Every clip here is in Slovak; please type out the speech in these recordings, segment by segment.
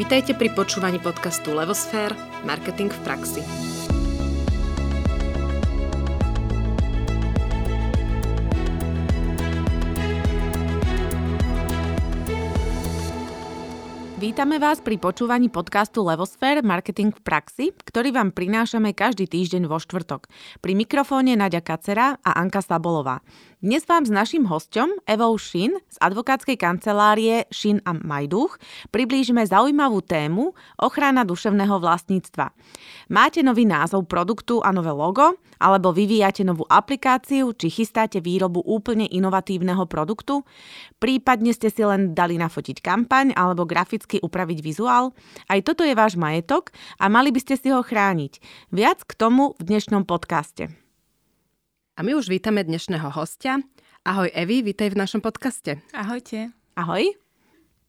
Vitajte pri počúvaní podcastu Levosfér – Marketing v praxi. Vítame vás pri počúvaní podcastu Levosfér Marketing v praxi, ktorý vám prinášame každý týždeň vo štvrtok. Pri mikrofóne Nadia Kacera a Anka Sabolová. Dnes vám s našim hosťom Evou Šin z advokátskej kancelárie Šin a Majduch priblížime zaujímavú tému ochrana duševného vlastníctva. Máte nový názov produktu a nové logo, alebo vyvíjate novú aplikáciu, či chystáte výrobu úplne inovatívneho produktu, prípadne ste si len dali nafotiť kampaň alebo graficky upraviť vizuál. Aj toto je váš majetok a mali by ste si ho chrániť. Viac k tomu v dnešnom podcaste. A my už vítame dnešného hostia. Ahoj Evi, vítaj v našom podcaste. Ahojte. Ahoj.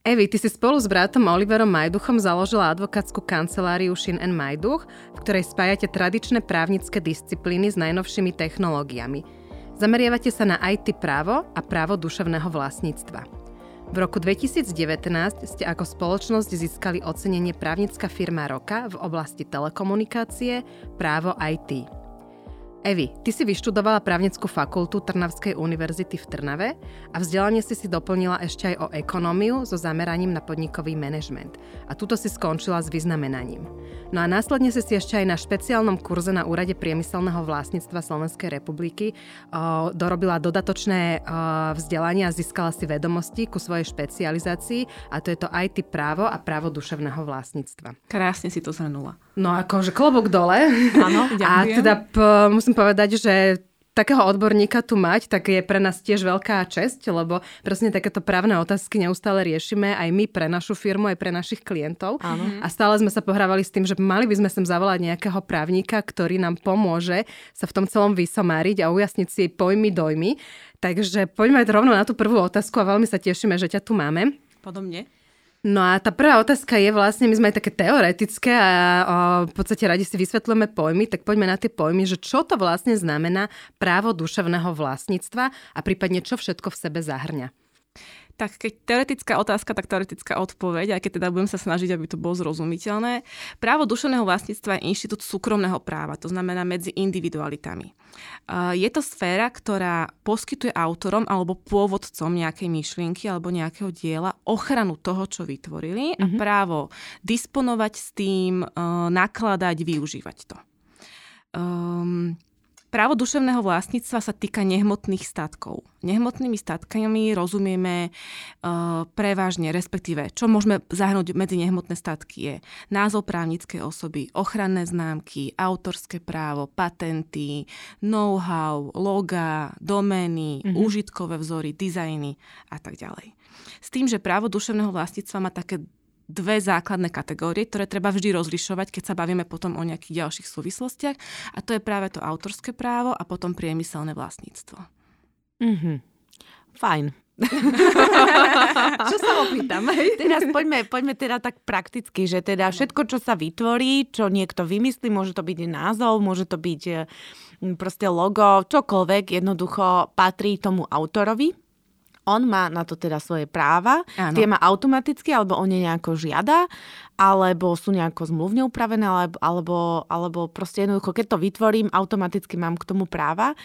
Evi, ty si spolu s bratom Oliverom Majduchom založila advokátsku kanceláriu Shin Majduch, v ktorej spájate tradičné právnické disciplíny s najnovšími technológiami. Zameriavate sa na IT právo a právo duševného vlastníctva. V roku 2019 ste ako spoločnosť získali ocenenie Právnická firma roka v oblasti telekomunikácie, právo IT. Evi, ty si vyštudovala právnickú fakultu Trnavskej univerzity v Trnave a vzdelanie si si doplnila ešte aj o ekonómiu so zameraním na podnikový manažment. A tuto si skončila s vyznamenaním. No a následne si si ešte aj na špeciálnom kurze na Úrade priemyselného vlastníctva Slovenskej republiky o, dorobila dodatočné o, vzdelanie a získala si vedomosti ku svojej špecializácii a to je to IT právo a právo duševného vlastníctva. Krásne si to zhrnula. No akože klobok dole. Áno, A teda p- musím povedať, že takého odborníka tu mať, tak je pre nás tiež veľká česť, lebo presne takéto právne otázky neustále riešime aj my pre našu firmu, aj pre našich klientov. Áno. A stále sme sa pohrávali s tým, že mali by sme sem zavolať nejakého právnika, ktorý nám pomôže sa v tom celom vysomáriť a ujasniť si pojmy, dojmy. Takže poďme rovno na tú prvú otázku a veľmi sa tešíme, že ťa tu máme. Podobne. No a tá prvá otázka je vlastne, my sme aj také teoretické a o, v podstate radi si vysvetlíme pojmy, tak poďme na tie pojmy, že čo to vlastne znamená právo duševného vlastníctva a prípadne čo všetko v sebe zahrňa. Tak keď teoretická otázka, tak teoretická odpoveď, aj keď teda budem sa snažiť, aby to bolo zrozumiteľné. Právo duševného vlastníctva je inštitút súkromného práva, to znamená medzi individualitami. Je to sféra, ktorá poskytuje autorom alebo pôvodcom nejakej myšlienky alebo nejakého diela ochranu toho, čo vytvorili mm-hmm. a mhm. právo disponovať s tým, nakladať, využívať to. Um, Právo duševného vlastníctva sa týka nehmotných statkov. Nehmotnými statkami rozumieme uh, prevažne, respektíve, čo môžeme zahrnúť medzi nehmotné statky je názov právnickej osoby, ochranné známky, autorské právo, patenty, know-how, loga, domény, mm-hmm. užitkové vzory, dizajny a tak ďalej. S tým, že právo duševného vlastníctva má také dve základné kategórie, ktoré treba vždy rozlišovať, keď sa bavíme potom o nejakých ďalších súvislostiach. A to je práve to autorské právo a potom priemyselné vlastníctvo. Mhm. Fajn. čo sa opýtam? Teraz poďme, poďme teda tak prakticky, že teda všetko, čo sa vytvorí, čo niekto vymyslí, môže to byť názov, môže to byť eh, proste logo, čokoľvek, jednoducho patrí tomu autorovi on má na to teda svoje práva, Áno. tie má automaticky, alebo on je nejako žiada, alebo sú nejako zmluvne upravené, alebo, alebo, alebo proste jednoducho, keď to vytvorím, automaticky mám k tomu práva.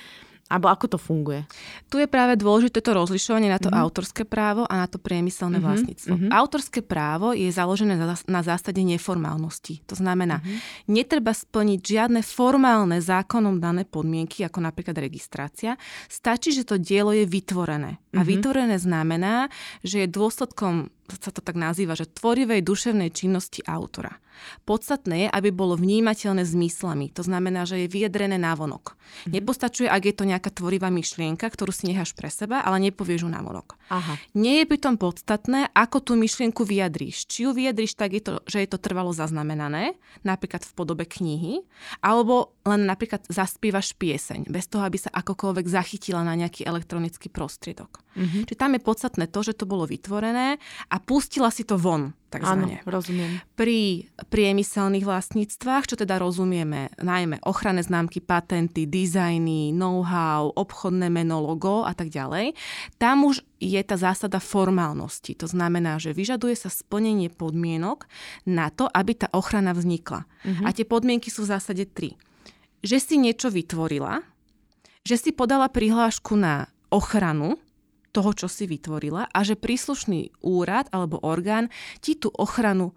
Alebo ako to funguje? Tu je práve dôležité to rozlišovanie na to mm-hmm. autorské právo a na to priemyselné mm-hmm. vlastníctvo. Mm-hmm. Autorské právo je založené na, na zásade neformálnosti. To znamená, mm-hmm. netreba splniť žiadne formálne zákonom dané podmienky, ako napríklad registrácia. Stačí, že to dielo je vytvorené. A mm-hmm. vytvorené znamená, že je dôsledkom sa to tak nazýva, že tvorivej duševnej činnosti autora. Podstatné je, aby bolo vnímateľné zmyslami. To znamená, že je vyjadrené návonok. Mm-hmm. Nepostačuje, ak je to nejaká tvorivá myšlienka, ktorú si necháš pre seba, ale nepovieš ju návonok. Aha. Nie je pritom podstatné, ako tú myšlienku vyjadríš. Či ju vyjadríš tak, je to, že je to trvalo zaznamenané, napríklad v podobe knihy, alebo len napríklad zaspívaš pieseň, bez toho, aby sa akokoľvek zachytila na nejaký elektronický prostriedok. Mm-hmm. Čiže tam je podstatné to, že to bolo vytvorené a pustila si to von. Takzvané. Áno, rozumiem. Pri priemyselných vlastníctvách, čo teda rozumieme, najmä ochranné známky, patenty, dizajny, know-how, obchodné meno, logo a tak ďalej, tam už je tá zásada formálnosti. To znamená, že vyžaduje sa splnenie podmienok na to, aby tá ochrana vznikla. Uh-huh. A tie podmienky sú v zásade tri. Že si niečo vytvorila, že si podala prihlášku na ochranu, toho, čo si vytvorila a že príslušný úrad alebo orgán ti tú ochranu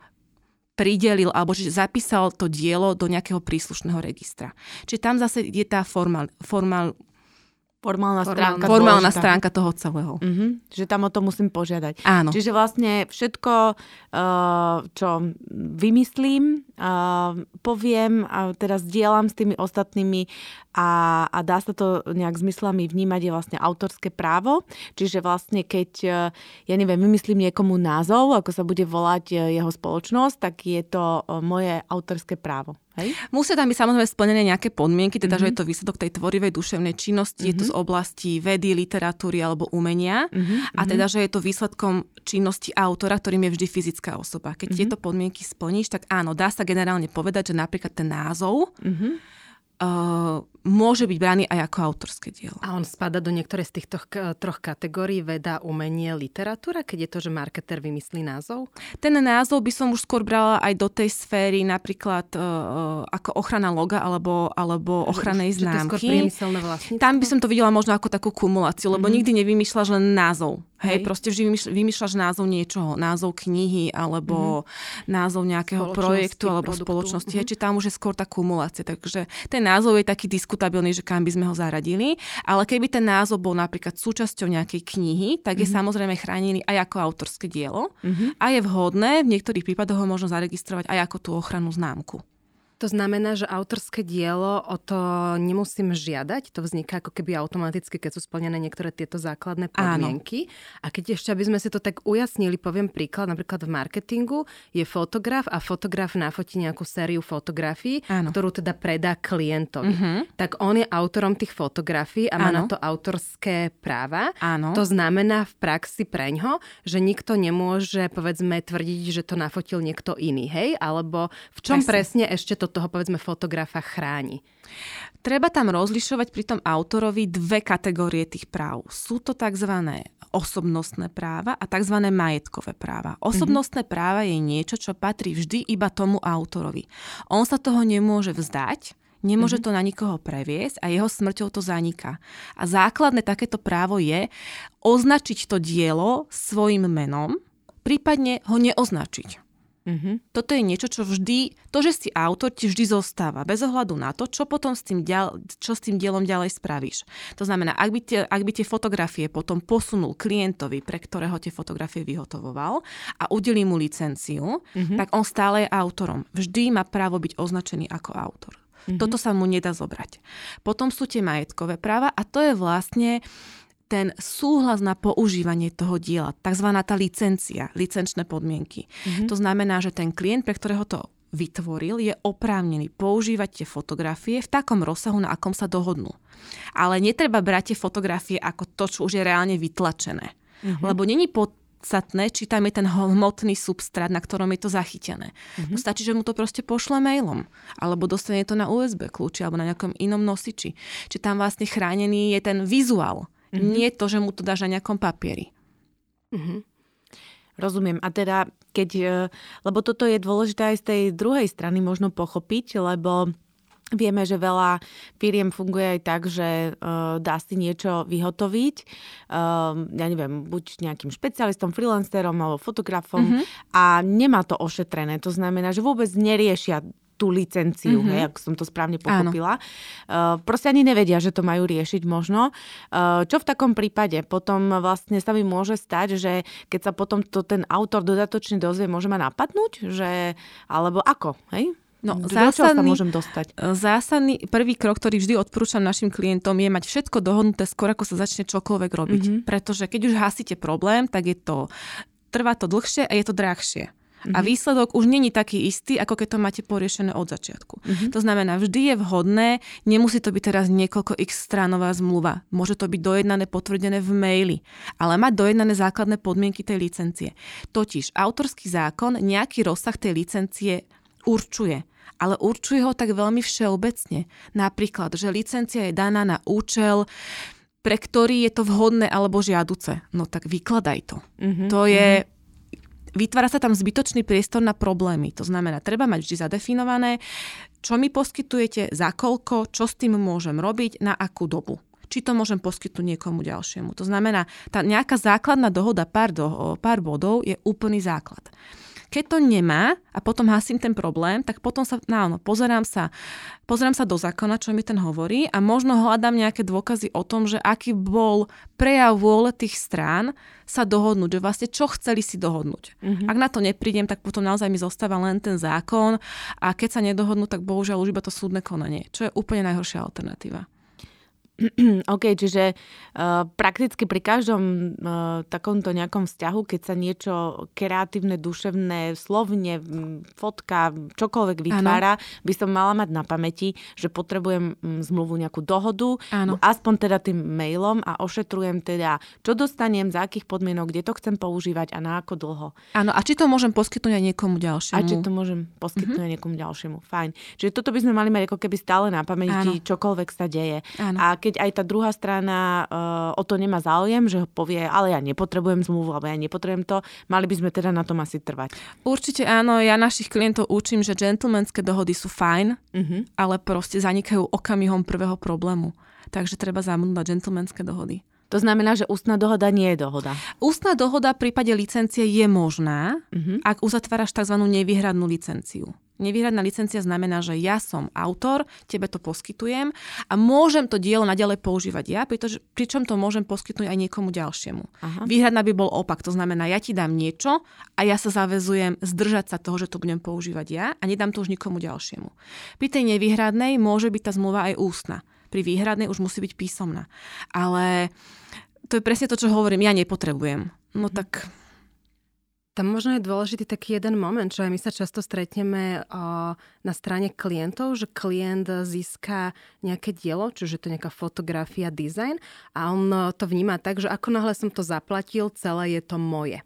pridelil alebo že zapísal to dielo do nejakého príslušného registra. Čiže tam zase je tá formál, formál, Formálna, stránka, formálna stránka toho celého. Uh-huh. Že tam o to musím požiadať. Áno. Čiže vlastne všetko, uh, čo vymyslím, uh, poviem a teraz dielam s tými ostatnými a, a dá sa to nejak zmyslami vnímať je vlastne autorské právo. Čiže vlastne keď, uh, ja neviem, vymyslím niekomu názov, ako sa bude volať jeho spoločnosť, tak je to moje autorské právo. Hej? Musia tam byť samozrejme splnené nejaké podmienky, teda mm-hmm. že je mhm. to výsledok tej tvorivej duševnej činnosti, mm-hmm. je to z mhm. oblasti vedy, literatúry alebo umenia mm-hmm. a teda, že je to výsledkom činnosti autora, ktorým je vždy fyzická osoba. Keď mm-hmm. tieto podmienky splníš, tak áno, dá sa generálne povedať, že napríklad ten názov mm-hmm uh, môže byť braný aj ako autorské dielo. A on spada do niektorej z týchto troch kategórií veda, umenie, literatúra, keď je to, že marketer vymyslí názov? Ten názov by som už skôr brala aj do tej sféry napríklad uh, ako ochrana loga alebo, alebo ochranej že, známky. Že to vlastníctvo? Tam by som to videla možno ako takú kumuláciu, lebo mm-hmm. nikdy nevymýšľaš len názov. Hej, Hej, proste vždy vymýšľaš názov niečoho, názov knihy alebo mm-hmm. názov nejakého projektu alebo produktu. spoločnosti. Mm-hmm. Či tam už je skôr tá kumulácia. Takže ten názov je taký diskutabilný, že kam by sme ho zaradili. Ale keby ten názov bol napríklad súčasťou nejakej knihy, tak je mm-hmm. samozrejme chránený aj ako autorské dielo mm-hmm. a je vhodné v niektorých prípadoch ho možno zaregistrovať aj ako tú ochrannú známku. To znamená, že autorské dielo o to nemusím žiadať, to vzniká ako keby automaticky, keď sú splnené niektoré tieto základné podmienky. Áno. A keď ešte, aby sme si to tak ujasnili, poviem príklad, napríklad v marketingu je fotograf a fotograf nafotí nejakú sériu fotografií, Áno. ktorú teda predá klientovi. Uh-huh. Tak on je autorom tých fotografií a má Áno. na to autorské práva. Áno. To znamená v praxi preňho, že nikto nemôže, povedzme, tvrdiť, že to nafotil niekto iný, hej? Alebo v čom presne, presne ešte to toho, povedzme, fotografa chráni? Treba tam rozlišovať pri tom autorovi dve kategórie tých práv. Sú to tzv. osobnostné práva a tzv. majetkové práva. Osobnostné mm-hmm. práva je niečo, čo patrí vždy iba tomu autorovi. On sa toho nemôže vzdať, Nemôže mm-hmm. to na nikoho previesť a jeho smrťou to zaniká. A základné takéto právo je označiť to dielo svojim menom, prípadne ho neoznačiť. Mm-hmm. Toto je niečo, čo vždy, to, že si autor, ti vždy zostáva, bez ohľadu na to, čo potom s tým, ďal, čo s tým dielom ďalej spravíš. To znamená, ak by, tie, ak by tie fotografie potom posunul klientovi, pre ktorého tie fotografie vyhotovoval a udelí mu licenciu, mm-hmm. tak on stále je autorom. Vždy má právo byť označený ako autor. Mm-hmm. Toto sa mu nedá zobrať. Potom sú tie majetkové práva a to je vlastne ten súhlas na používanie toho diela, tzv. tá licencia, licenčné podmienky. Mm-hmm. To znamená, že ten klient, pre ktorého to vytvoril, je oprávnený používať tie fotografie v takom rozsahu, na akom sa dohodnú. Ale netreba brať tie fotografie ako to, čo už je reálne vytlačené. Mm-hmm. Lebo není podstatné, či tam je ten hmotný substrát, na ktorom je to zachytené. Mm-hmm. Stačí, že mu to proste pošle mailom, alebo dostane to na USB kľúči, alebo na nejakom inom nosiči. Čiže tam vlastne chránený je ten vizuál Mm-hmm. Nie to, že mu to dáš na nejakom papieri. Mm-hmm. Rozumiem. A teda, keď, e, lebo toto je dôležité aj z tej druhej strany možno pochopiť, lebo Vieme, že veľa firiem funguje aj tak, že uh, dá si niečo vyhotoviť, uh, ja neviem, buď nejakým špecialistom, freelancerom alebo fotografom mm-hmm. a nemá to ošetrené. To znamená, že vôbec neriešia tú licenciu, mm-hmm. hej, ak som to správne pochopila. Uh, proste ani nevedia, že to majú riešiť možno. Uh, čo v takom prípade? Potom vlastne sa mi môže stať, že keď sa potom to ten autor dodatočne dozvie, môže ma napadnúť? Že, alebo ako? Hej? No, zásadný, sa môžem dostať? E, zásadný prvý krok, ktorý vždy odporúčam našim klientom, je mať všetko dohodnuté skôr, ako sa začne čokoľvek robiť. Mm-hmm. Pretože keď už hasíte problém, tak je to, trvá to dlhšie a je to drahšie. Mm-hmm. A výsledok už není taký istý, ako keď to máte poriešené od začiatku. Mm-hmm. To znamená, vždy je vhodné, nemusí to byť teraz niekoľko x stránová zmluva. Môže to byť dojednané, potvrdené v maili, ale mať dojednané základné podmienky tej licencie. Totiž autorský zákon nejaký rozsah tej licencie určuje ale určuje ho tak veľmi všeobecne. Napríklad, že licencia je daná na účel, pre ktorý je to vhodné alebo žiaduce. No tak vykladaj to. Mm-hmm. To je mm-hmm vytvára sa tam zbytočný priestor na problémy. To znamená, treba mať vždy zadefinované, čo mi poskytujete, za koľko, čo s tým môžem robiť, na akú dobu či to môžem poskytnúť niekomu ďalšiemu. To znamená, tá nejaká základná dohoda pár, do, pár bodov je úplný základ. Keď to nemá a potom hasím ten problém, tak potom sa, no, pozerám sa, pozerám sa do zákona, čo mi ten hovorí a možno hľadám nejaké dôkazy o tom, že aký bol prejav vôle tých strán sa dohodnúť, že vlastne čo chceli si dohodnúť. Mm-hmm. Ak na to neprídem, tak potom naozaj mi zostáva len ten zákon a keď sa nedohodnú, tak bohužiaľ už iba to súdne konanie, čo je úplne najhoršia alternatíva. OK, čiže uh, prakticky pri každom uh, takomto nejakom vzťahu, keď sa niečo kreatívne, duševné, slovne, fotka, čokoľvek vytvára, ano. by som mala mať na pamäti, že potrebujem zmluvu nejakú dohodu, ano. aspoň teda tým mailom a ošetrujem teda, čo dostanem, za akých podmienok, kde to chcem používať a na ako dlho. Áno, a či to môžem poskytnúť aj niekomu ďalšiemu. A či to môžem poskytnúť mm-hmm. niekomu ďalšiemu. Fajn. Čiže toto by sme mali mať ako keby stále na pamäti, ano. čokoľvek sa deje. Ano. A keď keď aj tá druhá strana uh, o to nemá záujem, že povie, ale ja nepotrebujem zmluvu, alebo ja nepotrebujem to, mali by sme teda na tom asi trvať. Určite áno, ja našich klientov učím, že gentlemanské dohody sú fajn, uh-huh. ale proste zanikajú okamihom prvého problému. Takže treba zamnúť na gentlemanské dohody. To znamená, že ústna dohoda nie je dohoda. Ústna dohoda v prípade licencie je možná, uh-huh. ak uzatváraš tzv. nevyhradnú licenciu. Nevýhradná licencia znamená, že ja som autor, tebe to poskytujem a môžem to dielo naďalej používať ja, pretože, pričom to môžem poskytnúť aj niekomu ďalšiemu. Aha. Výhradná by bol opak, to znamená, ja ti dám niečo a ja sa zavezujem zdržať sa toho, že to budem používať ja a nedám to už nikomu ďalšiemu. Pri tej nevýhradnej môže byť tá zmluva aj ústna. Pri výhradnej už musí byť písomná. Ale to je presne to, čo hovorím, ja nepotrebujem. No mhm. tak tam možno je dôležitý taký jeden moment, aj my sa často stretneme na strane klientov, že klient získa nejaké dielo, čiže to je nejaká fotografia, dizajn a on to vníma tak, že ako náhle som to zaplatil, celé je to moje.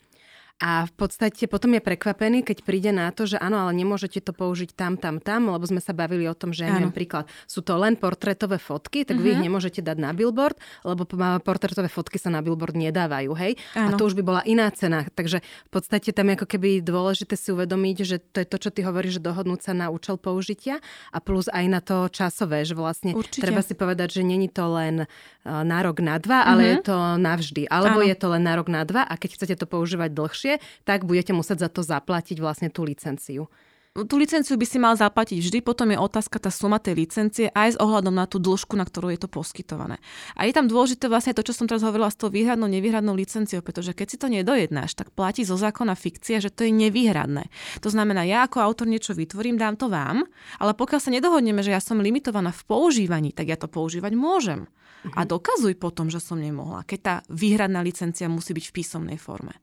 A v podstate potom je prekvapený, keď príde na to, že áno, ale nemôžete to použiť tam, tam, tam, lebo sme sa bavili o tom, že ja neviem, príklad, sú to len portrétové fotky, tak uh-huh. vy ich mhm. nemôžete dať na billboard, lebo portrétové fotky sa na billboard nedávajú, hej? Ano. A to už by bola iná cena. Takže v podstate tam je ako keby dôležité si uvedomiť, že to je to, čo ty hovoríš, že dohodnúť sa na účel použitia a plus aj na to časové, že vlastne Určite. treba si povedať, že není to len na rok na dva, ale uh-huh. je to navždy. Alebo ano. je to len na rok na dva a keď chcete to používať dlhšie, tak budete musieť za to zaplatiť vlastne tú licenciu. Tú licenciu by si mal zaplatiť vždy, potom je otázka tá suma tej licencie aj s ohľadom na tú dĺžku, na ktorú je to poskytované. A je tam dôležité vlastne to, čo som teraz hovorila s tou výhradnou, nevýhradnou licenciou, pretože keď si to nedojednáš, tak platí zo zákona fikcia, že to je nevýhradné. To znamená, ja ako autor niečo vytvorím, dám to vám, ale pokiaľ sa nedohodneme, že ja som limitovaná v používaní, tak ja to používať môžem a dokazuj potom, že som nemohla, keď tá výhradná licencia musí byť v písomnej forme.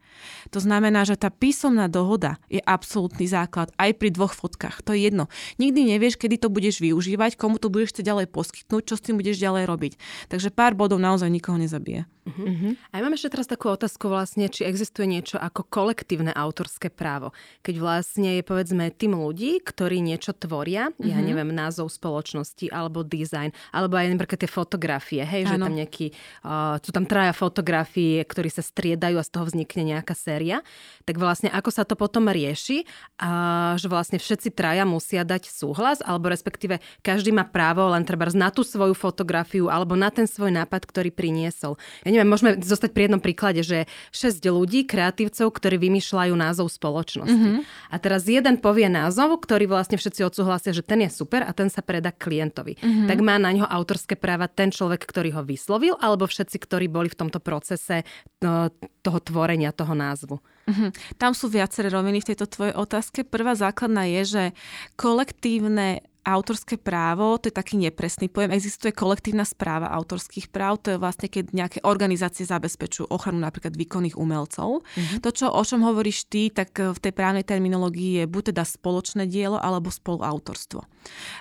To znamená, že tá písomná dohoda je absolútny základ aj pri dvoch fotkách. To je jedno. Nikdy nevieš, kedy to budeš využívať, komu to budeš chcieť ďalej poskytnúť, čo s tým budeš ďalej robiť. Takže pár bodov naozaj nikoho nezabije. Uh-huh. A ja mám ešte teraz takú otázku vlastne, či existuje niečo ako kolektívne autorské právo. Keď vlastne je povedzme tým ľudí, ktorí niečo tvoria, uh-huh. ja mhm. neviem, názov spoločnosti alebo dizajn, alebo aj napríklad tie fotografie, hej, že tam nejaký, uh, sú tam traja fotografie, ktorí sa striedajú a z toho vznikne nejaká séria, tak vlastne ako sa to potom rieši, a že vlastne všetci traja musia dať súhlas, alebo respektíve každý má právo len treba na tú svoju fotografiu alebo na ten svoj nápad, ktorý priniesol. Ja ja neviem, môžeme zostať pri jednom príklade, že 6 ľudí, kreatívcov, ktorí vymýšľajú názov spoločnosti. Mm-hmm. A teraz jeden povie názov, ktorý vlastne všetci odsúhlasia, že ten je super a ten sa predá klientovi. Mm-hmm. Tak má na ňo autorské práva ten človek, ktorý ho vyslovil, alebo všetci, ktorí boli v tomto procese no, toho tvorenia toho názvu. Uh-huh. Tam sú viaceré roviny v tejto tvojej otázke. Prvá základná je, že kolektívne autorské právo, to je taký nepresný pojem, existuje kolektívna správa autorských práv, to je vlastne, keď nejaké organizácie zabezpečujú ochranu napríklad výkonných umelcov. Mm-hmm. To, čo, o čom hovoríš ty, tak v tej právnej terminológii je buď teda spoločné dielo alebo spoluautorstvo.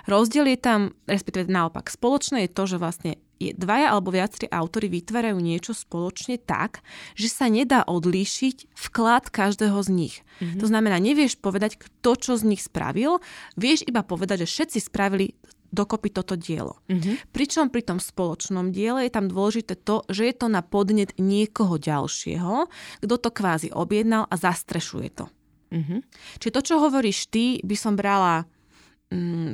Rozdiel je tam, respektíve naopak, spoločné je to, že vlastne dvaja alebo viacerí autory vytvárajú niečo spoločne tak, že sa nedá odlíšiť vklad každého z nich. Mm-hmm. To znamená, nevieš povedať, kto čo z nich spravil, vieš iba povedať, že všetci spravili dokopy toto dielo. Mm-hmm. Pričom pri tom spoločnom diele je tam dôležité to, že je to na podnet niekoho ďalšieho, kto to kvázi objednal a zastrešuje to. Mm-hmm. Čiže to, čo hovoríš ty, by som brala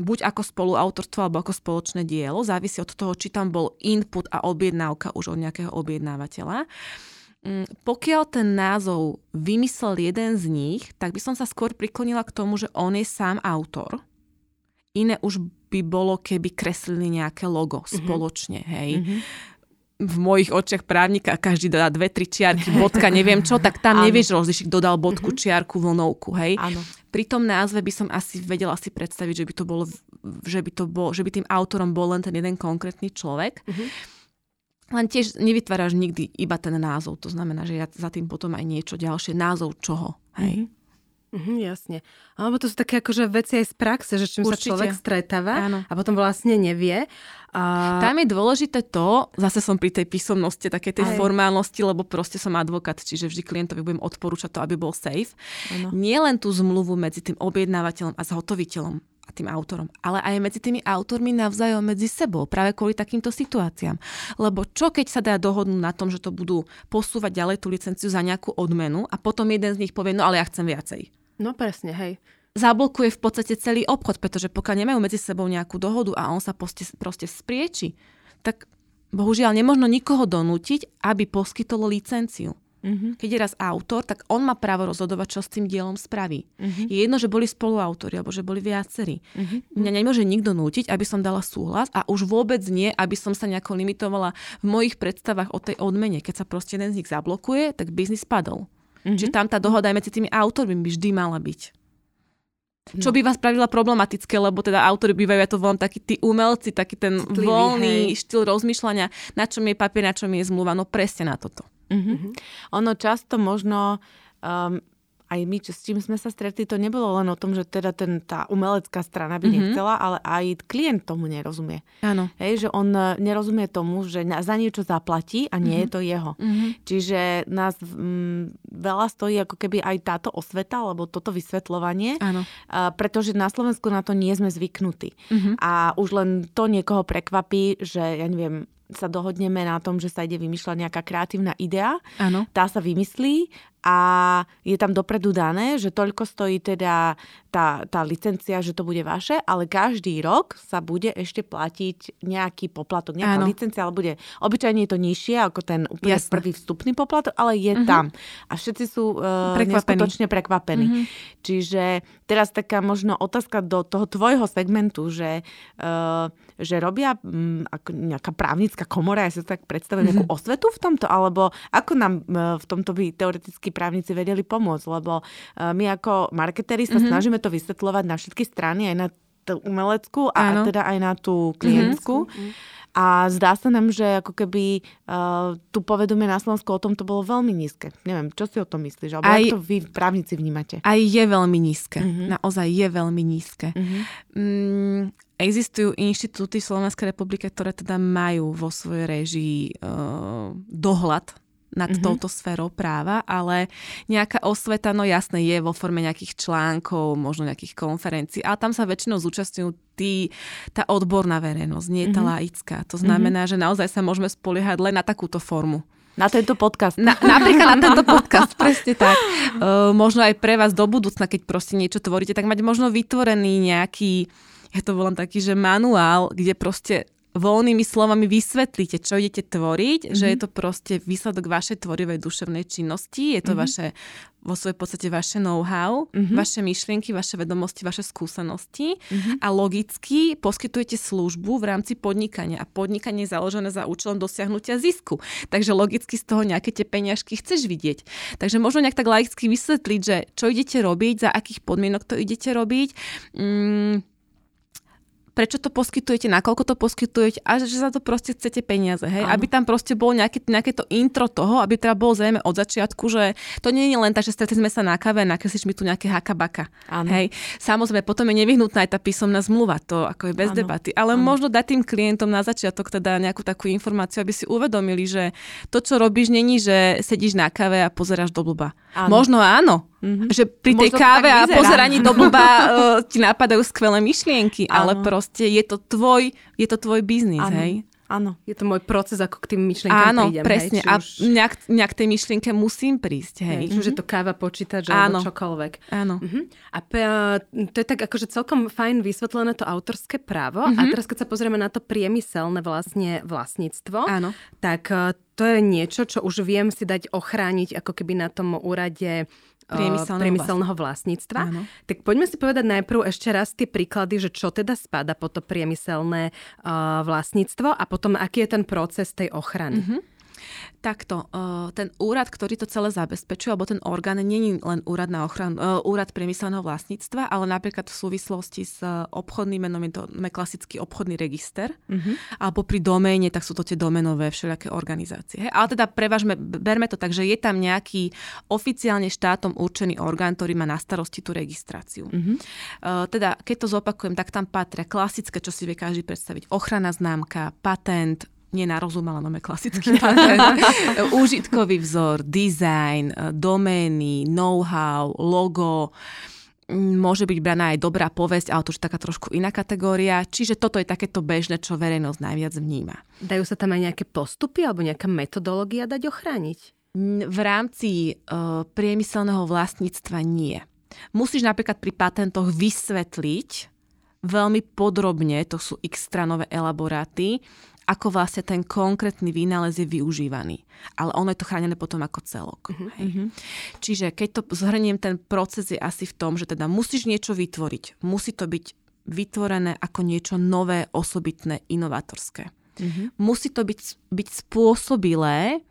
buď ako spoluautorstvo alebo ako spoločné dielo, závisí od toho, či tam bol input a objednávka už od nejakého objednávateľa. Mm, pokiaľ ten názov vymyslel jeden z nich, tak by som sa skôr priklonila k tomu, že on je sám autor. Iné už by bolo, keby kreslili nejaké logo mm-hmm. spoločne, hej. Mm-hmm v mojich očiach právnika každý dodá dve, tri čiarky, bodka, neviem čo, tak tam nevieš rozlišiť, dodal bodku, mhm. čiarku, vlnovku, hej. Áno. Pri tom názve by som asi vedela si predstaviť, že by to bolo, že by to bol, že by tým autorom bol len ten jeden konkrétny človek. Uh-huh. Len tiež nevytváraš nikdy iba ten názov. To znamená, že ja za tým potom aj niečo ďalšie. Názov čoho. Hej? Uh-huh. Mm, jasne. Alebo to sú také akože veci aj z praxe, že čím Určite. sa človek stretáva Áno. a potom vlastne nevie. A... Tam je dôležité to, zase som pri tej písomnosti, také tej aj. formálnosti, lebo proste som advokát, čiže vždy klientovi budem odporúčať to, aby bol safe. Ano. Nie len tú zmluvu medzi tým objednávateľom a zhotoviteľom a tým autorom, ale aj medzi tými autormi navzájom medzi sebou, práve kvôli takýmto situáciám. Lebo čo keď sa dá dohodnúť na tom, že to budú posúvať ďalej tú licenciu za nejakú odmenu a potom jeden z nich povie, no ale ja chcem viacej. No presne, hej. Zablokuje v podstate celý obchod, pretože pokiaľ nemajú medzi sebou nejakú dohodu a on sa proste, proste sprieči, tak bohužiaľ nemožno nikoho donútiť, aby poskytol licenciu. Mm-hmm. Keď je raz autor, tak on má právo rozhodovať, čo s tým dielom spraví. Mm-hmm. Je jedno, že boli spoluautori alebo že boli viacerí. Mm-hmm. Mňa nemôže nikto nútiť, aby som dala súhlas a už vôbec nie, aby som sa nejako limitovala v mojich predstavách o tej odmene. Keď sa proste jeden z nich zablokuje, tak biznis padol. Mm-hmm. Čiže tam tá dohoda aj medzi tými autormi by vždy mala byť. No. Čo by vás spravila problematické, lebo teda autory bývajú, ja to volám taký tí umelci, taký ten Citlivý, voľný hej. štýl rozmýšľania, na čom je papier, na čom je zmluva, no presne na toto. Mm-hmm. Ono často možno um, aj my, čo, s čím sme sa stretli, to nebolo len o tom, že teda ten, tá umelecká strana by mm-hmm. nechcela, ale aj klient tomu nerozumie. Áno. Hej, že on e, nerozumie tomu, že za niečo zaplatí a nie mm-hmm. je to jeho. Mm-hmm. Čiže nás m, veľa stojí ako keby aj táto osveta, alebo toto vysvetľovanie, Áno. A, pretože na Slovensku na to nie sme zvyknutí. Mm-hmm. A už len to niekoho prekvapí, že ja neviem, sa dohodneme na tom, že sa ide vymýšľať nejaká kreatívna idea. Áno. Tá sa vymyslí a je tam dopredu dané, že toľko stojí teda tá, tá licencia, že to bude vaše, ale každý rok sa bude ešte platiť nejaký poplatok, nejaká Áno. licencia, ale bude obyčajne je to nižšie ako ten úplne Jasne. prvý vstupný poplatok, ale je uh-huh. tam. A všetci sú uh, prekvapení. neskutočne prekvapení. Uh-huh. Čiže teraz taká možno otázka do toho tvojho segmentu, že, uh, že robia um, ako nejaká právnická komora, ja si to tak predstavujem, nejakú osvetu v tomto, alebo ako nám uh, v tomto by teoreticky právnici vedeli pomôcť, lebo eh, my ako marketéri sa mm-hmm. snažíme to vysvetľovať na všetky strany, aj na tú umeleckú a Áno. teda aj na tú klientskú. Mm-hmm. A zdá sa nám, že ako keby uh, tu povedomie na Slovensku o tom to bolo veľmi nízke. Neviem, čo si o tom myslíš? Alebo aj, ako to vy právnici vnímate? Aj je veľmi nízke. Mm-hmm. Naozaj je veľmi nízke. Mm-hmm. Mm, existujú inštitúty v Slovenskej republike, ktoré teda majú vo svojej režii uh, dohľad nad mm-hmm. touto sférou práva, ale nejaká osveta, no jasné, je vo forme nejakých článkov, možno nejakých konferencií, ale tam sa väčšinou zúčastňujú tí, tá odborná verejnosť, nie tá mm-hmm. laická. To znamená, mm-hmm. že naozaj sa môžeme spoliehať len na takúto formu. Na tento podcast. Na, napríklad na tento podcast, presne tak. Uh, možno aj pre vás do budúcna, keď proste niečo tvoríte, tak mať možno vytvorený nejaký, ja to volám taký, že manuál, kde proste voľnými slovami vysvetlíte, čo idete tvoriť, mm-hmm. že Mhm. je to proste výsledok vašej tvorivej duševnej činnosti, je to mm-hmm. vaše, vo svojej podstate vaše know-how, Mhm. vaše myšlienky, vaše vedomosti, vaše skúsenosti Mhm. a logicky poskytujete službu v rámci podnikania a podnikanie je založené za účelom dosiahnutia zisku. Takže logicky z toho nejaké tie peňažky chceš vidieť. Takže možno nejak tak laicky vysvetliť, že čo idete robiť, za akých podmienok to idete robiť. Mm, prečo to poskytujete, nakoľko to poskytujete a že za to proste chcete peniaze. Hej? Áno. Aby tam proste bolo nejaké, nejaké to intro toho, aby teda bolo zrejme od začiatku, že to nie je len tak, že stretli sme sa na kave a nakreslíš mi tu nejaké hakabaka. Áno. Hej? Samozrejme, potom je nevyhnutná aj tá písomná zmluva, to ako je bez Áno. debaty. Ale možno dať tým klientom na začiatok teda nejakú takú informáciu, aby si uvedomili, že to, čo robíš, není, že sedíš na kave a pozeráš do blba. Áno. Možno áno, Mhm. že pri tej Možno káve a pozeraní do blba uh, ti napadajú skvelé myšlienky, ale Áno. proste je to tvoj, je to tvoj biznis, Áno. hej? Áno. Je to môj proces, ako k tým myšlienkám Áno, prídem. presne. Hej, či A už, nejak, nejak tej myšlienke musím prísť, hej. hej, či už je to káva, počítač Áno. alebo čokoľvek. Áno. Mhm. A pe, to je tak akože celkom fajn vysvetlené to autorské právo. A Mhm. teraz keď sa pozrieme na to priemyselné vlastne vlastníctvo, Áno. tak eh, to je niečo, čo už viem si dať ochrániť ako keby na tom úrade Priemyselného priemyselného vlastníctva. Áno. Tak poďme si povedať najprv ešte raz tie príklady, že čo teda spada po to priemyselné eh, vlastníctvo a potom aký je ten proces tej ochrany. Mhm. Takto, uh, ten úrad, ktorý to celé zabezpečuje, alebo ten orgán, je len úrad na ochranu, uh, úrad priemyselného vlastníctva, ale napríklad v súvislosti s uh, obchodným menom je to klasický obchodný register, Mhm. alebo pri doméne, tak sú to tie domenové všelijaké organizácie. Hej? Ale teda prevažme, berme to tak, že je tam nejaký oficiálne štátom určený orgán, ktorý má na starosti tú registráciu. Mhm. Uh, teda, keď to zopakujem, tak tam patria klasické, čo si vie každý predstaviť. Ochrana známka, patent, nenarozumala nome klasický patent, úžitkový vzor, design, eh, domény, know-how, logo, môže byť braná aj dobrá povesť, ale to už je taká trošku iná kategória. Čiže toto je takéto bežné, čo verejnosť najviac vníma. Dajú sa tam aj nejaké postupy alebo nejaká metodológia dať ochrániť? V rámci uh, priemyselného vlastníctva nie. Musíš napríklad pri patentoch vysvetliť veľmi podrobne, to sú x stranové elaboráty, ako vlastne ten konkrétny vynález je využívaný. Ale ono je to chránené potom ako celok. Hej. Čiže keď to zhrniem, ten proces je asi v tom, že teda musíš niečo vytvoriť. Musí to byť vytvorené ako niečo nové, osobitné, inovatorské. Musí to byť, byť spôsobilé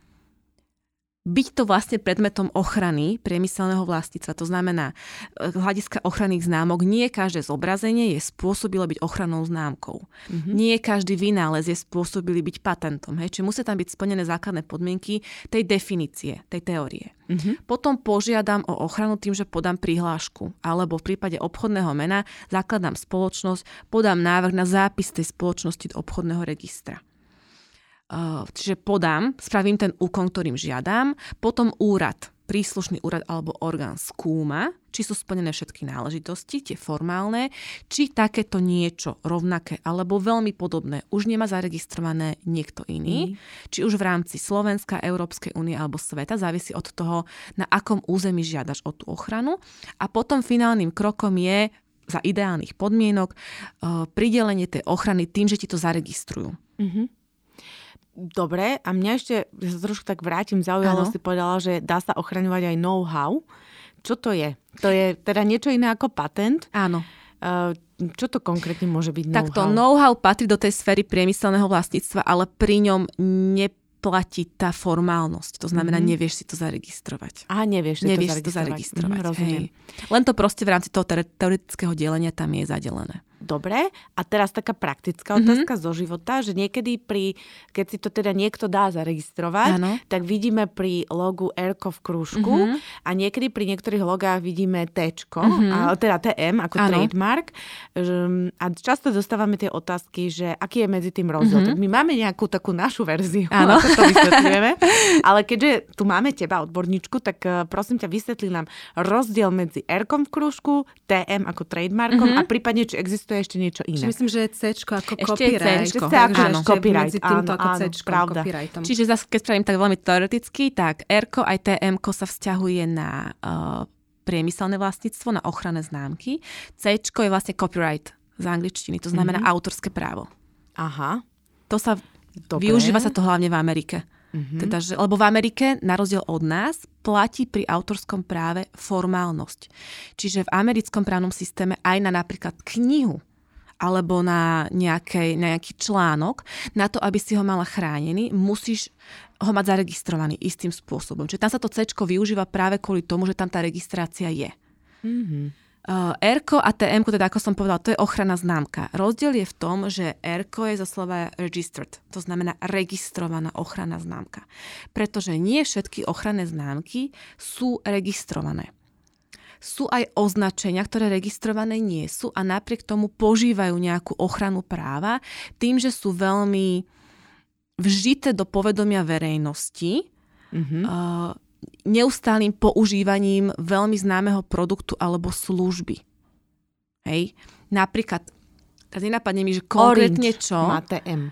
byť to vlastne predmetom ochrany priemyselného vlastníctva. To znamená, e, hľadiska ochranných známok, nie každé zobrazenie je spôsobilo byť ochrannou známkou. Mm-hmm. Nie každý vynález je spôsobili byť patentom. Hej? Čiže musia tam byť splnené základné podmienky tej definície, tej teórie. Mhm. Potom požiadam o ochranu tým, že podám prihlášku. Alebo v prípade obchodného mena zakladám spoločnosť, podám návrh na zápis tej spoločnosti do obchodného registra. Čiže podám, spravím ten úkon, ktorým žiadam, potom úrad, príslušný úrad alebo orgán skúma, či sú splnené všetky náležitosti, tie formálne, či takéto niečo rovnaké alebo veľmi podobné už nemá zaregistrované niekto iný, mm. či už v rámci Slovenska, Európskej únie alebo sveta, závisí od toho, na akom území žiadaš o tú ochranu. A potom finálnym krokom je za ideálnych podmienok pridelenie tej ochrany tým, že ti to zaregistrujú. Mhm. Dobre, a mňa ešte, ja sa trošku tak vrátim, zaujalo si povedala, že dá sa ochraňovať aj know-how. Čo to je? To je teda niečo iné ako patent. Áno. Uh, čo to konkrétne môže byť know-how? Takto know-how patrí do tej sféry priemyselného vlastníctva, ale pri ňom neplatí tá formálnosť. To znamená, Mhm. nevieš si to zaregistrovať. Aha, nevieš si Nevieš si to to zaregistrovať. zaregistrovať. Mhm, rozumiem. hej. Len to proste v rámci toho teore- teoretického delenia tam je zadelené. Dobre, a teraz taká praktická Mhm. otázka zo života, že niekedy pri, keď si to teda niekto dá zaregistrovať, Áno. tak vidíme pri logu Rko v krúžku Mhm. a niekedy pri niektorých logách vidíme T, Mhm. a, teda TM ako Áno. trademark. A často dostávame tie otázky, že aký je medzi tým rozdiel. Mhm. Tak my máme nejakú takú našu verziu, Áno. ako to vysvetľujeme, ale keďže tu máme teba, odborníčku, tak eh, prosím ťa, vysvetli nám rozdiel medzi Rkom v krúžku, TM ako trademarkom Mhm. a prípadne, či existuje ešte niečo Čiže iné. myslím, že je C ako Ešte je copyright. Ešte ako Takže ešte copyright, medzi týmto áno, ako áno, C pravda. copyrightom. Čiže zase, keď spravím tak veľmi teoreticky, tak R aj TM sa vzťahuje na uh, priemyselné vlastníctvo, na ochranné známky. C je vlastne copyright z angličtiny, to znamená Mhm. autorské právo. Aha. to sa Dobre. využíva sa to hlavne v Amerike. Mm-hmm. Teda, že, lebo v Amerike, na rozdiel od nás, platí pri autorskom práve formálnosť. Čiže v americkom právnom systéme aj na napríklad knihu alebo na, nejakej, na nejaký článok, na to, aby si ho mala chránený, musíš ho mať zaregistrovaný istým spôsobom. Čiže tam sa to C využíva práve kvôli tomu, že tam tá registrácia je. Mm-hmm. Uh, ERKO a TM, teda ako som povedala, to je ochrana známka. Rozdiel je v tom, že ERKO je zo slova registered, to znamená registrovaná ochrana známka. Pretože nie všetky ochranné známky sú registrované. Sú aj označenia, ktoré registrované nie sú a napriek tomu požívajú nejakú ochranu práva tým, že sú veľmi vžité do povedomia verejnosti, mm-hmm. uh, neustálým používaním veľmi známeho produktu alebo služby. Hej? Napríklad, teraz nenapadne mi, že konkrétne Orange čo... má TM.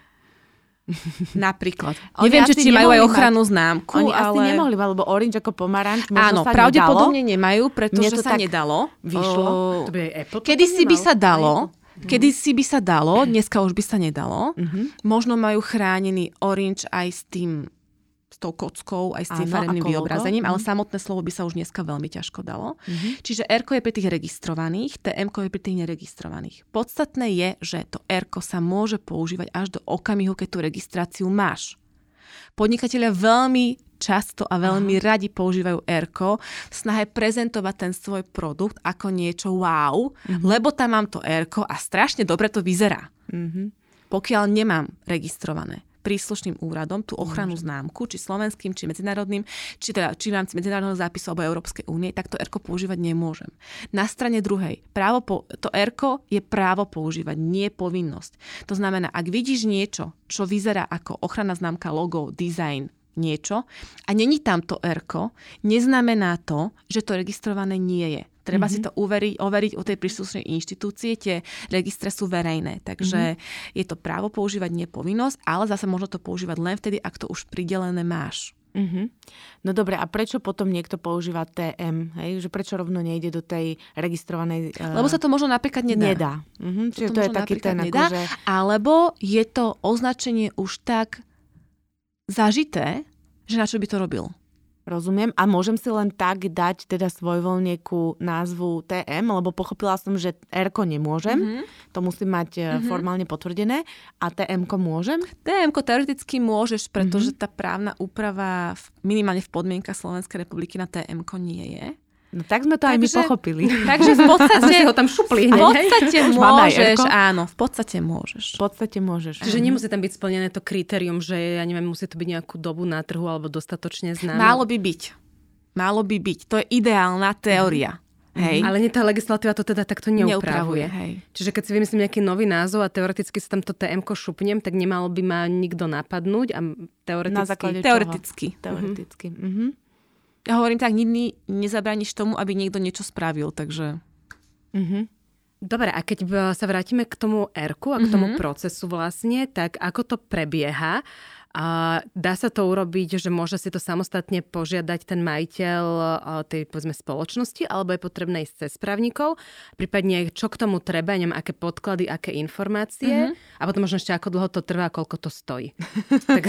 Napríklad. Oni Neviem, či, či majú aj ochrannú mať. známku. Oni ale... asi nemohli, lebo orange ako pomaranč Áno, sa pravdepodobne nedalo. nemajú, pretože sa nedalo. Vyšlo. to by Apple Kedy si by sa dalo, Kedy si by sa dalo, dneska už by sa nedalo. Uh-huh. Možno majú chránený orange aj s tým tou kockou, aj s tým farebným vyobrazením, ale mm. samotné slovo by sa už dneska veľmi ťažko dalo. Mm-hmm. Čiže R je pri tých registrovaných, TM je pri tých neregistrovaných. Podstatné je, že to R sa môže používať až do okamihu, keď tú registráciu máš. Podnikatelia veľmi často a veľmi Aha. radi používajú ERKO v snahe prezentovať ten svoj produkt ako niečo wow, mm-hmm. lebo tam mám to ERKO a strašne dobre to vyzerá. Mm-hmm. Pokiaľ nemám registrované príslušným úradom tú ochranu známku, či slovenským, či medzinárodným, či teda či v rámci medzinárodného zápisu alebo Európskej únie, tak to ERKO používať nemôžem. Na strane druhej, právo po, to ERKO je právo používať, nie povinnosť. To znamená, ak vidíš niečo, čo vyzerá ako ochrana známka, logo, design, niečo a není tam to ERKO, neznamená to, že to registrované nie je. Treba mm-hmm. si mhm. to uveriť, overiť u tej príslušnej inštitúcie, tie registre sú verejné, takže mm-hmm. je to právo používať, nie povinnosť, ale zase možno to používať len vtedy, ak to už pridelené máš. Mm-hmm. No dobre, a prečo potom niekto používa TM? Hej? Že prečo rovno nejde do tej registrovanej... Uh... Lebo sa to možno napríklad nedá. Nedá. Mm-hmm. Čiže to, to je taký ten nedá, akože... Alebo je to označenie už tak zažité, že na čo by to robil? Rozumiem. A môžem si len tak dať teda svojvoľnieku názvu TM, lebo pochopila som, že r nemôžem. Mm-hmm. To musím mať mm-hmm. formálne potvrdené. A tm môžem? tm teoreticky môžeš, pretože mm-hmm. tá právna úprava minimálne v podmienkach Slovenskej republiky na tm nie je. No tak sme to takže, aj my pochopili. Takže v podstate... ho tam šupli. V podstate môžeš, áno, v podstate môžeš. V podstate môžeš. Čiže nemusí tam byť splnené to kritérium, že ja neviem, musí to byť nejakú dobu na trhu alebo dostatočne známe. Málo by byť. Málo by byť. To je ideálna teória. Hej. Ale nie tá legislatíva to teda takto neupravuje. neupravuje hej. Čiže keď si vymyslím nejaký nový názov a teoreticky sa tam to TM šupnem, tak nemalo by ma nikto napadnúť a teoreticky... Na základe teoreticky. Teoreticky. Mm-hmm ja hovorím tak, nikdy nezabrániš tomu, aby niekto niečo spravil, takže... Mm-hmm. Dobre, a keď sa vrátime k tomu r a k tomu mm-hmm. procesu vlastne, tak ako to prebieha? A dá sa to urobiť, že môže si to samostatne požiadať ten majiteľ tej povedzme, spoločnosti, alebo je potrebné ísť cez právnikov, prípadne čo k tomu treba, neviem, aké podklady, aké informácie mm-hmm. a potom možno ešte ako dlho to trvá, koľko to stojí. tak,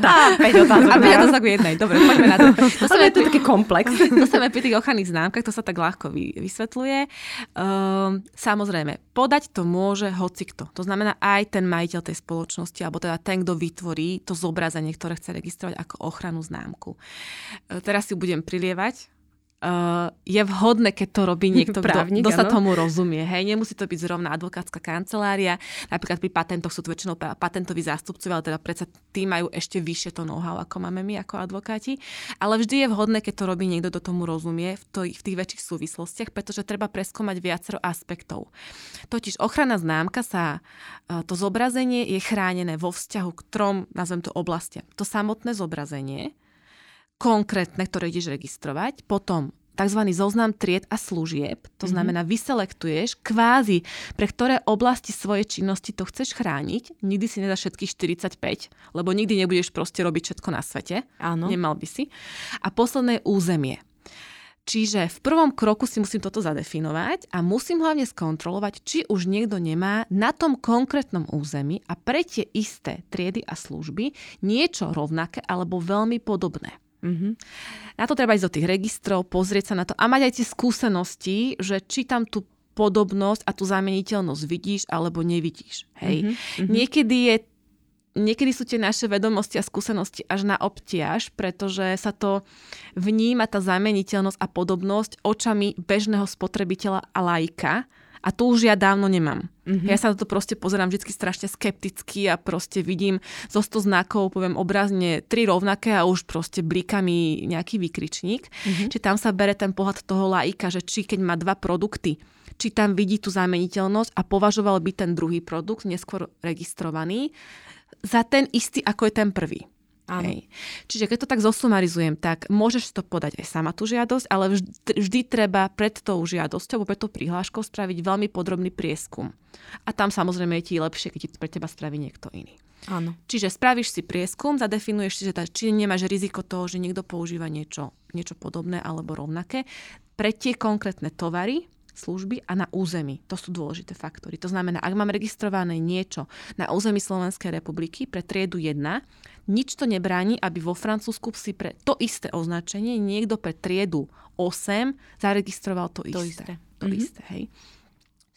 tá, 5 otázok. A 5 otázok v jednej, dobre, poďme na to. To sa je to taký komplex. to sa pri tých ochranných známkach, to sa tak ľahko vy, vysvetľuje. Um, samozrejme, podať to môže hocikto. To znamená aj ten majiteľ tej spoločnosti, alebo teda ten, kto vytvorí to zobrazenie, ktoré chce registrovať ako ochranu známku. E, teraz si budem prilievať uh, je vhodné, keď to robí niekto, Právnik, kto, kto sa tomu rozumie. Hej, nemusí to byť zrovna advokátska kancelária. Napríklad pri patentoch sú to väčšinou patentoví zástupcovia, ale teda predsa tí majú ešte vyššie to know-how, ako máme my ako advokáti. Ale vždy je vhodné, keď to robí niekto, kto tomu rozumie v, to, v tých väčších súvislostiach, pretože treba preskúmať viacero aspektov. Totiž ochrana známka sa, uh, to zobrazenie je chránené vo vzťahu k trom, nazvem to oblastiam. To samotné zobrazenie, konkrétne, ktoré ideš registrovať, potom tzv. zoznam tried a služieb, to mm-hmm. znamená vyselektuješ kvázi, pre ktoré oblasti svojej činnosti to chceš chrániť, nikdy si nedáš všetkých 45, lebo nikdy nebudeš proste robiť všetko na svete, Áno. nemal by si. A posledné je územie. Čiže v prvom kroku si musím toto zadefinovať a musím hlavne skontrolovať, či už niekto nemá na tom konkrétnom území a pre tie isté triedy a služby niečo rovnaké alebo veľmi podobné. Mm-hmm. Na to treba ísť do tých registrov, pozrieť sa na to a mať aj tie skúsenosti, že či tam tú podobnosť a tú zameniteľnosť vidíš alebo nevidíš. Hej. Mm-hmm. Niekedy je niekedy sú tie naše vedomosti a skúsenosti až na obtiaž, pretože sa to vníma tá zameniteľnosť a podobnosť očami bežného spotrebiteľa a lajka. A to už ja dávno nemám. Mm-hmm. Ja sa na to proste pozerám vždy strašne skepticky a proste vidím zo 100 znakov, poviem obrazne, tri rovnaké a už proste blíka mi nejaký vykričník. Mm-hmm. Čiže tam sa bere ten pohľad toho laika, že či keď má dva produkty, či tam vidí tú zameniteľnosť a považoval by ten druhý produkt, neskôr registrovaný, za ten istý, ako je ten prvý. Hej. Čiže keď to tak zosumarizujem, tak môžeš to podať aj sama tú žiadosť, ale vždy, vždy treba pred tou žiadosťou, pred tou prihláškou spraviť veľmi podrobný prieskum. A tam samozrejme je ti lepšie, keď ti pre teba spraví niekto iný. Áno. Čiže spravíš si prieskum, zadefinuješ si, že tá, či nemáš riziko toho, že niekto používa niečo, niečo podobné alebo rovnaké. Pre tie konkrétne tovary služby a na území. To sú dôležité faktory. To znamená, ak mám registrované niečo na území Slovenskej republiky pre triedu 1, nič to nebráni, aby vo Francúzsku si pre to isté označenie niekto pre triedu 8 zaregistroval to, to isté. isté. To mm-hmm. isté, hej.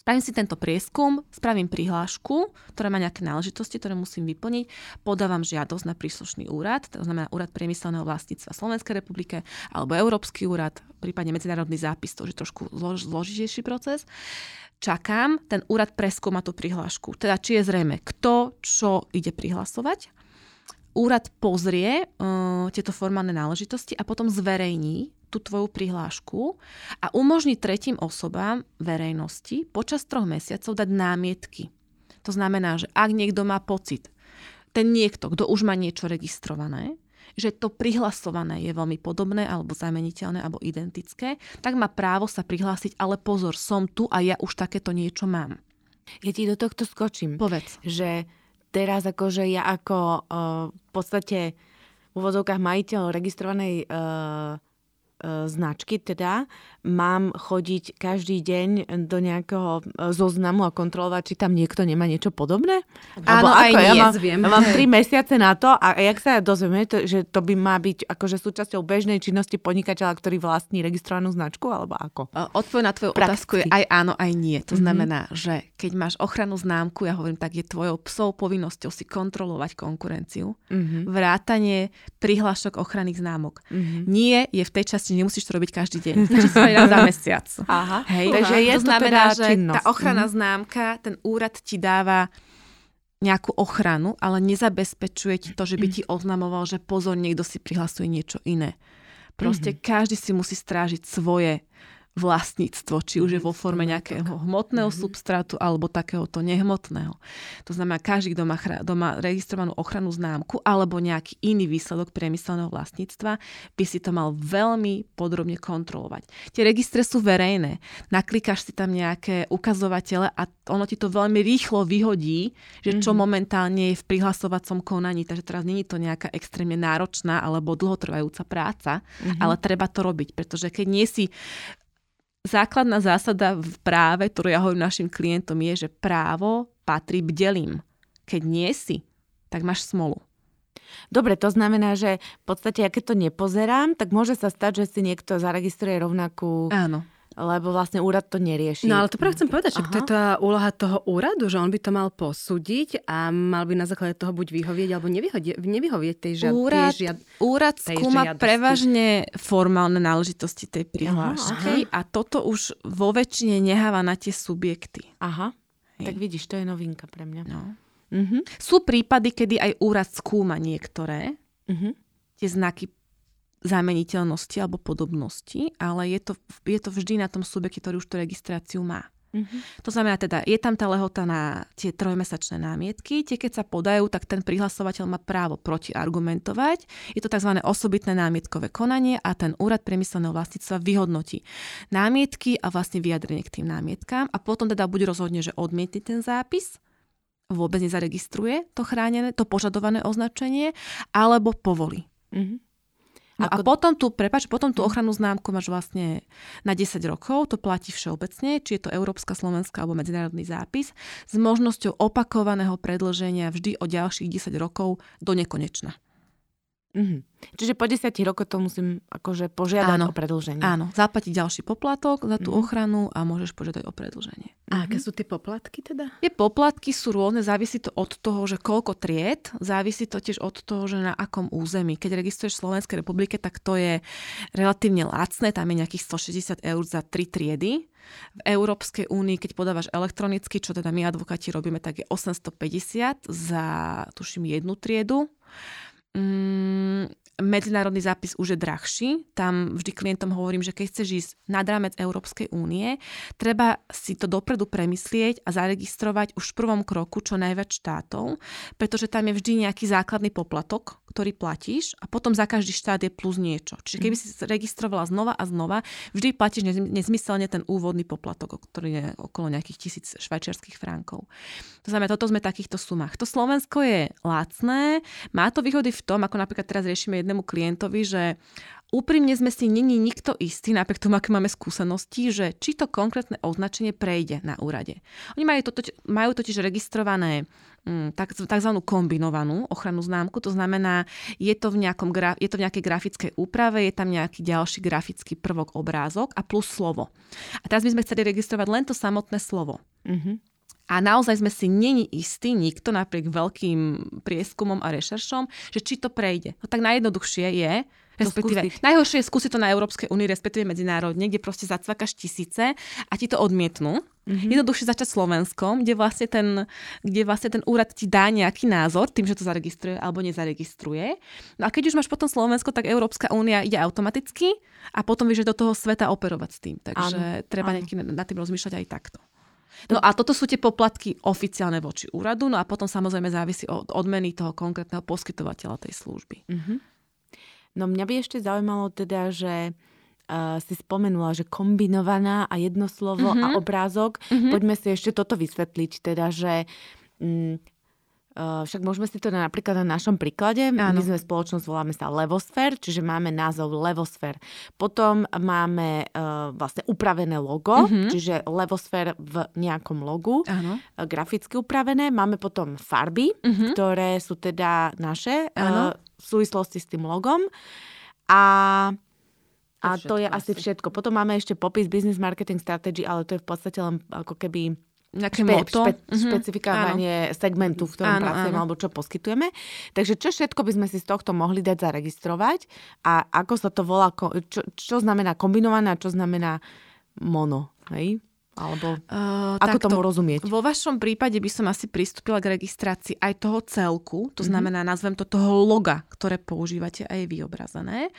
Spravím si tento prieskum, spravím prihlášku, ktorá má nejaké náležitosti, ktoré musím vyplniť, podávam žiadosť na príslušný úrad, to znamená úrad priemyselného vlastníctva Slovenskej republike alebo Európsky úrad, prípadne medzinárodný zápis, to je trošku zlož, zložitejší proces. Čakám, ten úrad preskúma tú prihlášku, teda či je zrejme, kto čo ide prihlasovať. Úrad pozrie uh, tieto formálne náležitosti a potom zverejní tú tvoju prihlášku a umožní tretím osobám verejnosti počas troch mesiacov dať námietky. To znamená, že ak niekto má pocit, ten niekto, kto už má niečo registrované, že to prihlasované je veľmi podobné alebo zameniteľné alebo identické, tak má právo sa prihlásiť, ale pozor, som tu a ja už takéto niečo mám. Ja ti do tohto skočím. Povedz. Že teraz akože ja ako uh, v podstate v úvodzovkách majiteľ registrovanej uh, značky teda, mám chodiť každý deň do nejakého e, zoznamu a kontrolovať, či tam niekto nemá niečo podobné? Áno, aj ja nie, mám, ja mám tri mesiace na to a jak sa dozvieme, to, že to by má byť akože súčasťou bežnej činnosti podnikateľa, ktorý vlastní registrovanú značku, alebo ako? E, odpoveď na tvoju Prakticky. otázku je aj áno, aj nie. To mm-hmm. znamená, že keď máš ochranu známku, ja hovorím tak, je tvojou psou povinnosťou si kontrolovať konkurenciu, mm-hmm. vrátanie prihlášok ochranných známok. Mm-hmm. Nie je v tej časti že nemusíš to robiť každý deň. Stačí to raz za mesiac. Aha. Hej. Takže je to, znamená, teda že činnosť. tá ochrana mm. známka, ten úrad ti dáva nejakú ochranu, ale nezabezpečuje ti to, že by ti oznamoval, že pozor, niekto si prihlasuje niečo iné. Proste mm-hmm. každý si musí strážiť svoje vlastníctvo, či už je vo forme nejakého hmotného mm-hmm. substrátu alebo takéhoto nehmotného. To znamená, každý, kto má, kto má registrovanú ochranu známku alebo nejaký iný výsledok priemyselného vlastníctva, by si to mal veľmi podrobne kontrolovať. Tie registre sú verejné. Naklikáš si tam nejaké ukazovatele a ono ti to veľmi rýchlo vyhodí, že čo momentálne je v prihlasovacom konaní. Takže teraz není to nejaká extrémne náročná alebo dlhotrvajúca práca, mm-hmm. ale treba to robiť, pretože keď nie si základná zásada v práve, ktorú ja hovorím našim klientom, je, že právo patrí bdelým. Keď nie si, tak máš smolu. Dobre, to znamená, že v podstate, ja keď to nepozerám, tak môže sa stať, že si niekto zaregistruje rovnakú Áno lebo vlastne úrad to nerieši. No ale to práve chcem povedať, že to je tá úloha toho úradu, že on by to mal posúdiť a mal by na základe toho buď vyhovieť alebo nevyhovieť, nevyhovieť tej, žiad, úrad, tej žiad, Úrad skúma žiadosti. prevažne formálne náležitosti tej prihlášky a toto už vo väčšine neháva na tie subjekty. Aha, Hej. tak vidíš, to je novinka pre mňa. No. Uh-huh. Sú prípady, kedy aj úrad skúma niektoré uh-huh. tie znaky zameniteľnosti alebo podobnosti, ale je to, je to vždy na tom subjekte, ktorý už tú registráciu má. Mm-hmm. To znamená teda, je tam tá lehota na tie trojmesačné námietky, tie keď sa podajú, tak ten prihlasovateľ má právo protiargumentovať. Je to tzv. osobitné námietkové konanie a ten úrad priemyselného vlastníctva vyhodnotí námietky a vlastne vyjadrenie k tým námietkám a potom teda buď rozhodne, že odmietne ten zápis, vôbec nezaregistruje to chránené, to požadované označenie, alebo povolí. Mm-hmm. No Ako... a potom tu, prepač, potom tú ochrannú známku máš vlastne na 10 rokov, to platí všeobecne, či je to Európska, Slovenská alebo medzinárodný zápis, s možnosťou opakovaného predlženia vždy o ďalších 10 rokov do nekonečna. Mm-hmm. Čiže po 10 rokoch to musím akože požiadať áno, o predlženie. Áno, zaplatiť ďalší poplatok za tú mm-hmm. ochranu a môžeš požiadať o predlženie. A aké mhm. sú tie poplatky teda? Tie poplatky sú rôzne, závisí to od toho, že koľko tried, závisí to tiež od toho, že na akom území. Keď registruješ v Slovenskej republike, tak to je relatívne lacné, tam je nejakých 160 eur za tri triedy. V Európskej únii, keď podávaš elektronicky, čo teda my advokáti robíme, tak je 850 za, tuším, jednu triedu. Mm, medzinárodný zápis už je drahší. Tam vždy klientom hovorím, že keď chceš ísť nad rámec Európskej únie, treba si to dopredu premyslieť a zaregistrovať už v prvom kroku čo najviac štátov, pretože tam je vždy nejaký základný poplatok, ktorý platíš a potom za každý štát je plus niečo. Čiže keby si registrovala znova a znova, vždy platíš nezmyselne ten úvodný poplatok, ktorý je okolo nejakých tisíc švajčiarských frankov. To znamená, toto sme takýchto sumách. To Slovensko je lacné, má to výhody v tom, ako napríklad teraz riešime jednému klientovi, že úprimne sme si není nikto istý, napriek tomu, aké máme skúsenosti, že či to konkrétne označenie prejde na úrade. Oni majú, to, majú totiž registrované Mm, tzv. kombinovanú ochrannú známku. To znamená, je to, v nejakom, je to v nejakej grafickej úprave, je tam nejaký ďalší grafický prvok, obrázok a plus slovo. A teraz by sme chceli registrovať len to samotné slovo. Mm-hmm. A naozaj sme si není istí, nikto napriek veľkým prieskumom a rešeršom, že či to prejde. No tak najjednoduchšie je, respektíve skúsiť. najhoršie je skúsiť to na Európskej únii, respektíve medzinárodne, kde proste zacvakaš tisíce a ti to odmietnú. Mm-hmm. Jednoduchšie začať Slovenskom, kde vlastne, ten, kde vlastne ten úrad ti dá nejaký názor tým, že to zaregistruje alebo nezaregistruje. No a keď už máš potom Slovensko, tak Európska únia ide automaticky a potom vieš do toho sveta operovať s tým. Takže áno, treba áno. nad tým rozmýšľať aj takto. No a toto sú tie poplatky oficiálne voči úradu, no a potom samozrejme závisí od odmeny toho konkrétneho poskytovateľa tej služby. Mm-hmm. No mňa by ešte zaujímalo teda, že uh, si spomenula, že kombinovaná a jedno slovo mm-hmm. a mhm. obrázok. Mm-hmm. Poďme si ešte toto vysvetliť, teda, že Uh, však môžeme si to na, napríklad na našom príklade. Áno. My sme spoločnosť, voláme sa Levosfér, čiže máme názov Levosfér. Potom máme uh, vlastne upravené logo, uh-huh. čiže Levosfér v nejakom logu, uh, graficky upravené. Máme potom farby, uh-huh. ktoré sú teda naše uh, v súvislosti s tým logom. A a to je asi všetko. Potom máme ešte popis business marketing strategy, ale to je v podstate len ako keby Nejaké špe, moto. Špe, mm-hmm. špecifikovanie áno. segmentu, v ktorom áno, pracujeme áno. alebo čo poskytujeme. Takže čo všetko by sme si z tohto mohli dať zaregistrovať a ako sa to volá, čo, čo znamená kombinované a čo znamená mono, hej? Alebo uh, ako takto, tomu rozumieť? Vo vašom prípade by som asi pristúpila k registrácii aj toho celku, to mm-hmm. znamená, nazvem to toho loga, ktoré používate a je vyobrazené.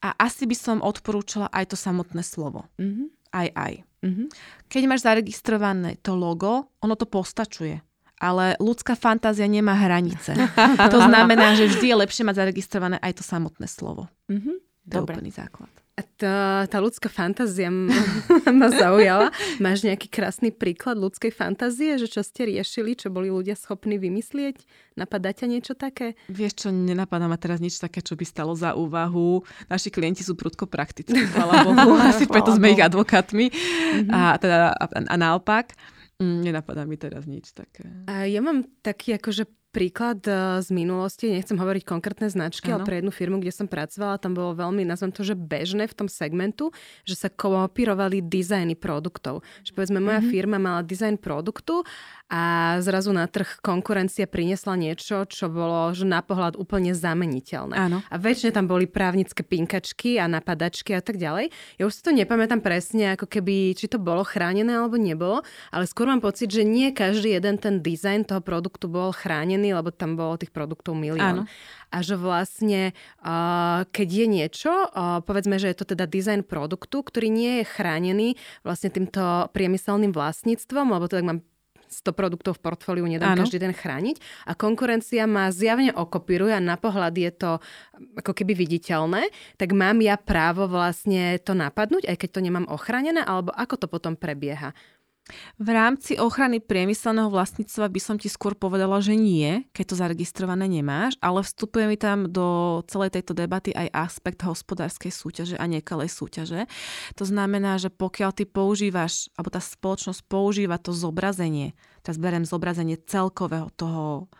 A asi by som odporúčala aj to samotné slovo. Mm-hmm. Aj, aj. Mm-hmm. Keď máš zaregistrované to logo, ono to postačuje. Ale ľudská fantázia nemá hranice. to znamená, že vždy je lepšie mať zaregistrované aj to samotné slovo. Mm-hmm. To je úplný základ. Tá, tá ľudská fantázia ma zaujala. Máš nejaký krásny príklad ľudskej fantázie, že čo ste riešili, čo boli ľudia schopní vymyslieť? Napadá ťa niečo také? Vieš čo, nenapadá ma teraz nič také, čo by stalo za úvahu. Naši klienti sú prudko praktickí, chvala Bohu. Asi preto sme ich advokátmi. Mm-hmm. A, teda, a, a naopak. Mm, nenapadá mi teraz nič také. A ja mám taký akože príklad eh, z minulosti, nechcem hovoriť konkrétne značky, ano. ale pre jednu firmu, kde som pracovala, tam bolo veľmi, nazvem to, že bežné v tom segmentu, že sa kopírovali dizajny produktov. Že povedzme, moja mm-hmm. firma mala dizajn produktu a zrazu na trh konkurencia priniesla niečo, čo bolo že na pohľad úplne zameniteľné. Áno. A väčšine tam boli právnické pinkačky a napadačky a tak ďalej. Ja už si to nepamätám presne, ako keby, či to bolo chránené alebo nebolo, ale skôr mám pocit, že nie každý jeden ten dizajn toho produktu bol chránený, lebo tam bolo tých produktov milión. Áno. A že vlastne, uh, keď je niečo, uh, povedzme, že je to teda dizajn produktu, ktorý nie je chránený vlastne týmto priemyselným vlastníctvom, lebo to tak mám 100 produktov v portfóliu nedám Áno. každý den chrániť. A konkurencia ma zjavne okopíruje a na pohľad je to ako keby viditeľné, tak mám ja právo vlastne to napadnúť, aj keď to nemám ochránené, alebo ako to potom prebieha? V rámci ochrany priemyselného vlastníctva by som ti skôr povedala, že nie, keď to zaregistrované nemáš, ale vstupuje mi tam do celej tejto debaty aj aspekt hospodárskej súťaže a nekalej súťaže. To znamená, že pokiaľ ty používaš, alebo tá spoločnosť používa to zobrazenie, teraz berem zobrazenie celkového toho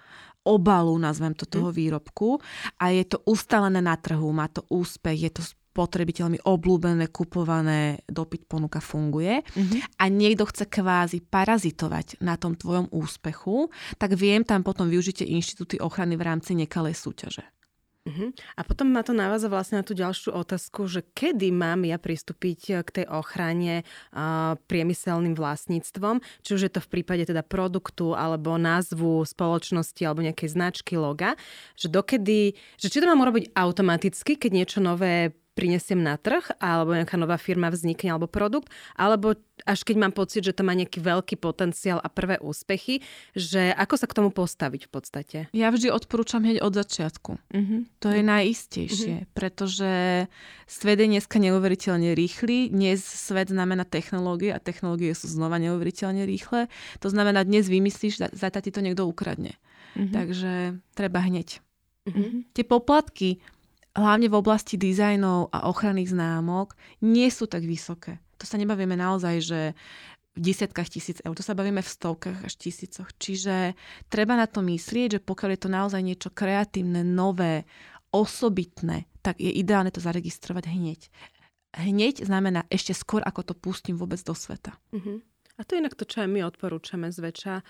obalu, nazvem to, toho mhm. výrobku a je to ustalené na trhu, má to úspech, je to spotrebiteľmi obľúbené, kupované, dopyt ponuka funguje mm-hmm. a niekto chce kvázi parazitovať na tom tvojom úspechu, tak viem tam potom využite inštitúty ochrany v rámci nekalej súťaže. Uh-huh. A potom ma to naváza vlastne na tú ďalšiu otázku, že kedy mám ja pristúpiť k tej ochrane uh, priemyselným vlastníctvom, či už je to v prípade teda produktu alebo názvu spoločnosti alebo nejakej značky loga, že dokedy, že či to mám urobiť automaticky, keď niečo nové prinesiem na trh, alebo nejaká nová firma vznikne, alebo produkt, alebo až keď mám pocit, že to má nejaký veľký potenciál a prvé úspechy, že ako sa k tomu postaviť v podstate? Ja vždy odporúčam hneď od začiatku. Uh-huh. To je najistejšie, uh-huh. pretože svet je dneska neuveriteľne rýchly, dnes svet znamená technológie a technológie sú znova neuveriteľne rýchle. To znamená, dnes vymyslíš, zajtra ti to niekto ukradne. Uh-huh. Takže treba hneď. Uh-huh. Tie poplatky hlavne v oblasti dizajnov a ochranných známok, nie sú tak vysoké. To sa nebavíme naozaj, že v desiatkách tisíc eur, to sa bavíme v stovkách až tisícoch. Čiže treba na to myslieť, že pokiaľ je to naozaj niečo kreatívne, nové, osobitné, tak je ideálne to zaregistrovať hneď. Hneď znamená ešte skôr, ako to pustím vôbec do sveta. Uh-huh. A to je inak to, čo aj my odporúčame zväčša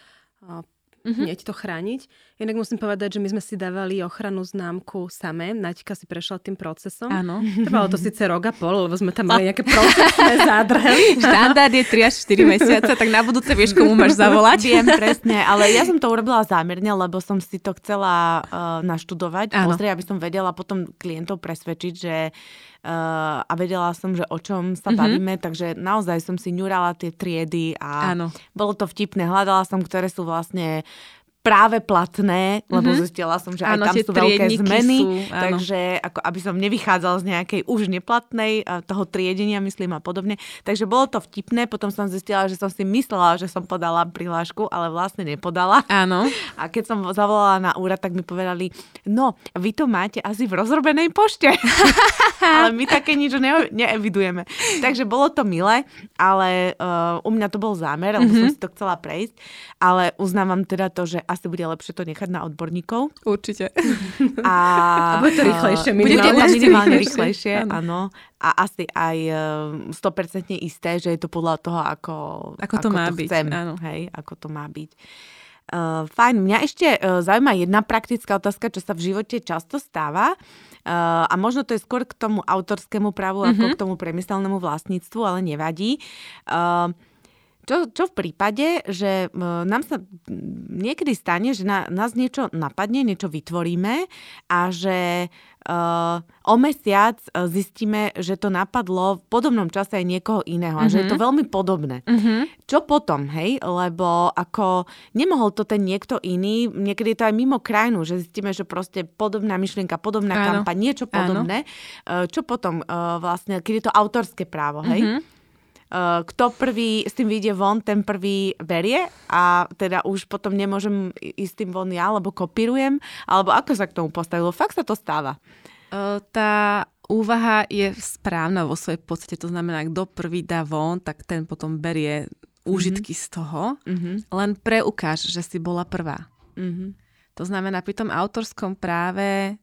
mm-hmm. hneď to chrániť. Inak musím povedať, že my sme si dávali ochranu známku samé. Naťka si prešla tým procesom. Áno. Trvalo to síce rok a pol, lebo sme tam mali nejaké procesné zádrhely. Štandard je 3 až 4 mesiace, tak na budúce vieš, komu máš zavolať. Viem presne, ale ja som to urobila zámerne, lebo som si to chcela uh, naštudovať, pozrieť, aby som vedela potom klientov presvedčiť, že Uh, a vedela som, že o čom sa mm-hmm. bavíme, takže naozaj som si ňurala tie triedy a Áno. bolo to vtipné. Hľadala som, ktoré sú vlastne práve platné, lebo mm-hmm. zistila som, že aj tam sú veľké zmeny, sú, takže ako aby som nevychádzal z nejakej už neplatnej toho triedenia, myslím a podobne. Takže bolo to vtipné, potom som zistila, že som si myslela, že som podala prihlášku, ale vlastne nepodala. Áno. A keď som zavolala na úrad, tak mi povedali, no, vy to máte asi v rozrobenej pošte. ale my také nič ne- neevidujeme. Takže bolo to milé, ale uh, u mňa to bol zámer, lebo mm-hmm. som si to chcela prejsť, ale uznávam teda to, že asi bude lepšie to nechať na odborníkov. Určite. A, a bude to rýchlejšie. Bude to minimálne rýchlejšie, áno. A asi aj 100% isté, že je to podľa toho, ako, ako to ako má to byť. Chcem, áno. Hej, ako to má byť. Uh, fajn, mňa ešte uh, zaujíma jedna praktická otázka, čo sa v živote často stáva. Uh, a možno to je skôr k tomu autorskému právu, mm-hmm. ako mhm. k tomu priemyselnému vlastníctvu, ale nevadí. Uh, čo, čo v prípade, že nám sa niekedy stane, že na, nás niečo napadne, niečo vytvoríme a že uh, o mesiac e, zistíme, že to napadlo v podobnom čase aj niekoho iného a mm-hmm. že je to mhm. veľmi podobné. Mm-hmm. Čo potom, hej? Lebo ako nemohol to ten niekto iný, niekedy je to aj mimo krajinu, že zistíme, že proste podobná myšlienka, podobná Áno. kampaň, niečo podobné. Áno. Čo potom uh, vlastne, keď je to autorské právo, hej? Mm-hmm Eh, kto prvý s tým vyjde von, ten prvý berie a teda už potom nemôžem ísť tým von ja, lebo kopírujem, alebo ako sa k tomu postavilo. Fakt sa to stáva. Uh, tá úvaha je správna vo svojej podstate, to znamená, kto prvý dá von, tak ten potom berie úžitky mm-hmm. z toho, mm-hmm. len preukáž, že si bola prvá. Mm-hmm. To znamená, pri tom autorskom práve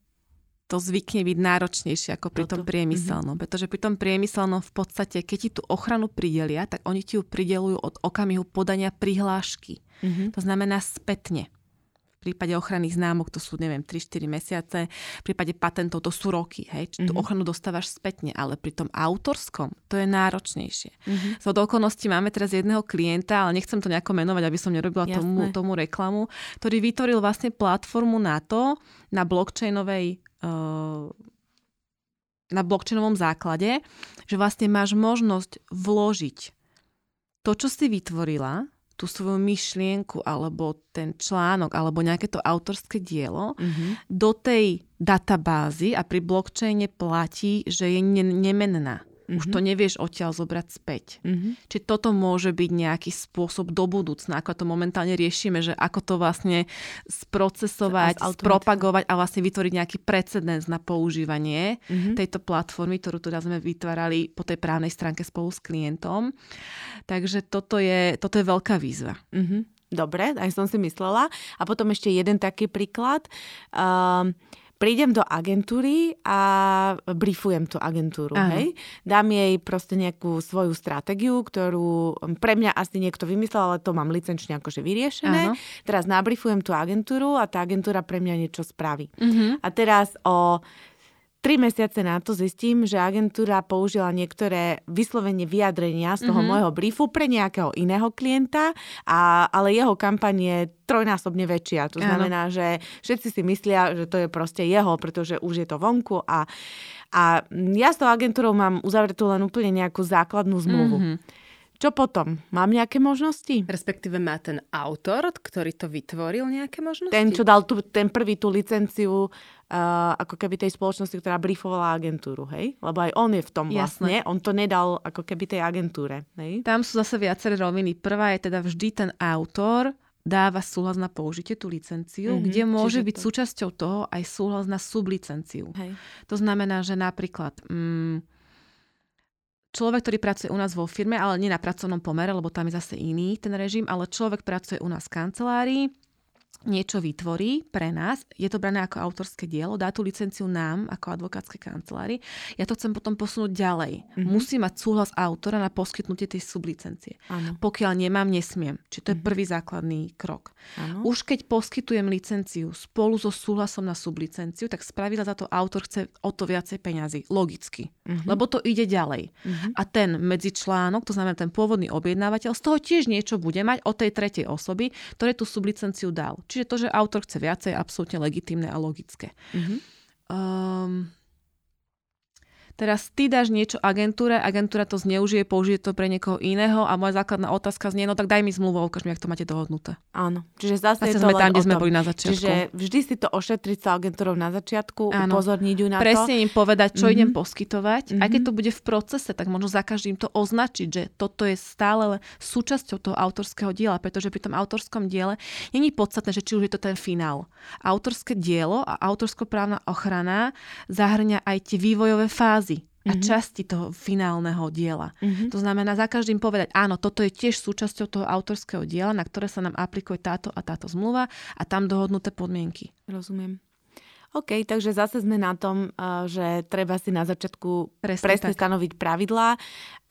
to zvykne byť náročnejšie ako pri Toto. tom priemyselnom. Mm-hmm. Pretože pri tom priemyselnom v podstate, keď ti tú ochranu pridelia, tak oni ti ju pridelujú od okamihu podania prihlášky. Mm-hmm. To znamená spätne. V prípade ochranných známok to sú, neviem, 3-4 mesiace, v prípade patentov to sú roky, hej, či tú mm-hmm. ochranu dostávaš spätne, ale pri tom autorskom to je náročnejšie. Mm-hmm. Z okolností máme teraz jedného klienta, ale nechcem to nejako menovať, aby som nerobila tomu, tomu reklamu, ktorý vytvoril vlastne platformu na to, na blockchainovej na blockchainovom základe, že vlastne máš možnosť vložiť to, čo si vytvorila, tú svoju myšlienku alebo ten článok alebo nejaké to autorské dielo mm-hmm. do tej databázy a pri blockchaine platí, že je ne- nemenná. Mm-hmm. Už to nevieš odtiaľ zobrať späť. Mm-hmm. Čiže toto môže byť nejaký spôsob do budúcna, ako to momentálne riešime, že ako to vlastne sprocesovať, spropagovať a vlastne vytvoriť nejaký precedens na používanie mm-hmm. tejto platformy, ktorú teda sme vytvárali po tej právnej stránke spolu s klientom. Takže toto je, toto je veľká výzva. Mm-hmm. Dobre, aj som si myslela. A potom ešte jeden taký príklad. Um, prídem do agentúry a briefujem tú agentúru, Aha. hej. Dám jej proste nejakú svoju stratégiu, ktorú pre mňa asi niekto vymyslel, ale to mám licenčne akože vyriešené. Aha. Teraz nabriefujem tú agentúru a tá agentúra pre mňa niečo spraví. Uh-huh. A teraz o Tri mesiace na to zistím, že agentúra použila niektoré vyslovene vyjadrenia z toho mm-hmm. môjho briefu pre nejakého iného klienta, a, ale jeho kampaň je trojnásobne väčšia. To znamená, že všetci si myslia, že to je proste jeho, pretože už je to vonku a, a ja s tou agentúrou mám uzavretú len úplne nejakú základnú zmluvu. Mm-hmm. Čo potom? Mám nejaké možnosti? Respektíve má ten autor, ktorý to vytvoril, nejaké možnosti? Ten, čo dal tu, ten prvý tú licenciu uh, ako keby tej spoločnosti, ktorá briefovala agentúru, hej? Lebo aj on je v tom vlastne. Jasne. On to nedal ako keby tej agentúre, hej? Tam sú zase viaceré roviny. Prvá je teda vždy ten autor, dáva súhlas na použitie tú licenciu, mm-hmm, kde môže byť to... súčasťou toho aj súhlas na sublicenciu. Hej. To znamená, že napríklad... Mm, človek, ktorý pracuje u nás vo firme, ale nie na pracovnom pomere, lebo tam je zase iný ten režim, ale človek pracuje u nás v kancelárii, niečo vytvorí pre nás, je to brané ako autorské dielo, dá tú licenciu nám ako advokátskej kancelárii, ja to chcem potom posunúť ďalej. Mm-hmm. Musí mať súhlas autora na poskytnutie tej sublicencie. Ano. Pokiaľ nemám, nesmiem. Čiže to je mm-hmm. prvý základný krok. Ano. Už keď poskytujem licenciu spolu so súhlasom na sublicenciu, tak spravidla za to autor chce o to viacej peňazí. Logicky. Mm-hmm. Lebo to ide ďalej. Mm-hmm. A ten medzičlánok, to znamená ten pôvodný objednávateľ, z toho tiež niečo bude mať od tej tretej osoby, ktoré tú sublicenciu dal. Čiže to, že autor chce viacej, je absolútne legitimné a logické. Mm-hmm. Um, Teraz ty dáš niečo agentúre, agentúra to zneužije, použije to pre niekoho iného a moja základná otázka znie, no tak daj mi zmluvu, ukáž mi, ak to máte dohodnuté. Áno, čiže zase, zase je to sme tam, kde sme boli na začiatku. Čiže vždy si to ošetriť sa agentúrou na začiatku, Áno. upozorniť ju na Presne to. im povedať, čo mm-hmm. idem poskytovať. Mm-hmm. Aj keď to bude v procese, tak možno za každým to označiť, že toto je stále súčasťou toho autorského diela, pretože pri tom autorskom diele není podstatné, že či už je to ten finál. Autorské dielo a autorskoprávna ochrana zahrňa aj tie vývojové fázy a mm-hmm. časti toho finálneho diela. Mm-hmm. To znamená za každým povedať, áno, toto je tiež súčasťou toho autorského diela, na ktoré sa nám aplikuje táto a táto zmluva a tam dohodnuté podmienky. Rozumiem. OK, takže zase sme na tom, eh, že treba si na začiatku presne, presne stanoviť pravidlá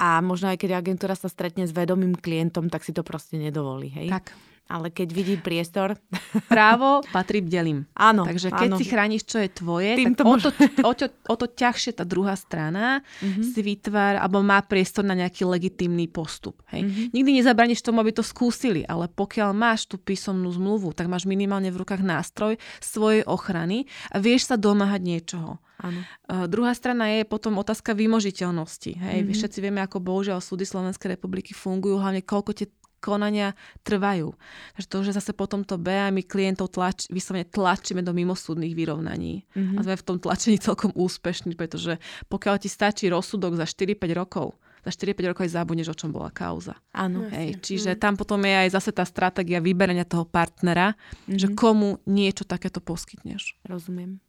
a možno aj keď agentúra sa stretne s vedomým klientom, tak si to proste nedovolí. Hej? Tak. Ale keď vidí priestor... Právo patrí bdelím. Áno. Takže keď áno. si chrániš, čo je tvoje, Tým tak to o, to, o, to, o to ťažšie tá druhá strana mm-hmm. si vytvára, alebo má priestor na nejaký legitímny postup. Hej? Mm-hmm. Nikdy nezabraníš tomu, aby to skúsili, ale pokiaľ máš tú písomnú zmluvu, tak máš minimálne v rukách nástroj svojej ochrany a vieš sa domáhať niečoho. Áno. Uh, druhá strana je potom otázka vymožiteľnosti. Hej? Mm-hmm. Všetci vieme, ako bohužiaľ súdy Slovenskej republiky fungujú, hlavne koľko tie konania trvajú. Takže to, že zase potom to BA my klientov tlač, vyslovene tlačíme do mimosúdnych vyrovnaní. Mm-hmm. A sme v tom tlačení celkom úspešní, pretože pokiaľ ti stačí rozsudok za 4-5 rokov, za 4-5 rokov aj zabudneš, o čom bola kauza. Áno. Hej, čiže mm. tam potom je aj zase tá stratégia vyberania toho partnera, mm-hmm. že mhm. komu niečo takéto poskytneš. Rozumiem.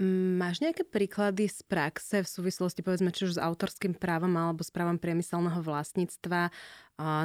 Máš nejaké príklady z praxe v súvislosti povedzme či už s autorským právom alebo s právom priemyselného vlastníctva,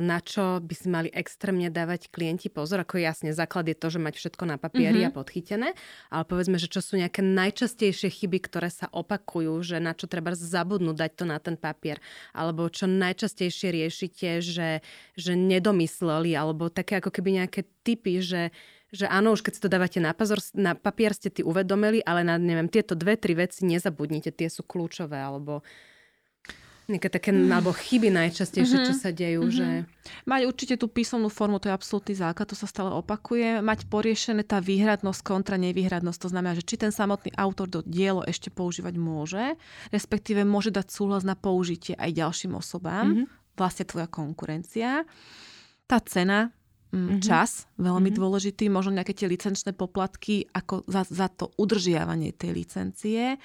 na čo by si mali extrémne dávať klienti pozor? Ako jasne, základ je to, že mať všetko na papieri mm-hmm. a podchytené, ale povedzme, že čo sú nejaké najčastejšie chyby, ktoré sa opakujú, že na čo treba zabudnúť dať to na ten papier, alebo čo najčastejšie riešite, že, že nedomysleli, alebo také ako keby nejaké typy, že že áno, už keď si to dávate na, pazor, na papier, ste ty uvedomili, ale na, neviem, tieto dve, tri veci nezabudnite, tie sú kľúčové, alebo nejaké také, mm. alebo chyby najčastejšie, mm-hmm. čo sa dejú, mm-hmm. že... Mať určite tú písomnú formu, to je absolútny základ, to sa stále opakuje. Mať poriešené tá výhradnosť kontra nevýhradnosť, to znamená, že či ten samotný autor do dielo ešte používať môže, respektíve môže dať súhlas na použitie aj ďalším osobám, mm-hmm. vlastne tvoja konkurencia. Tá cena, mm-hmm. čas, veľmi mm-hmm. dôležitý, možno nejaké tie licenčné poplatky ako za, za to udržiavanie tej licencie.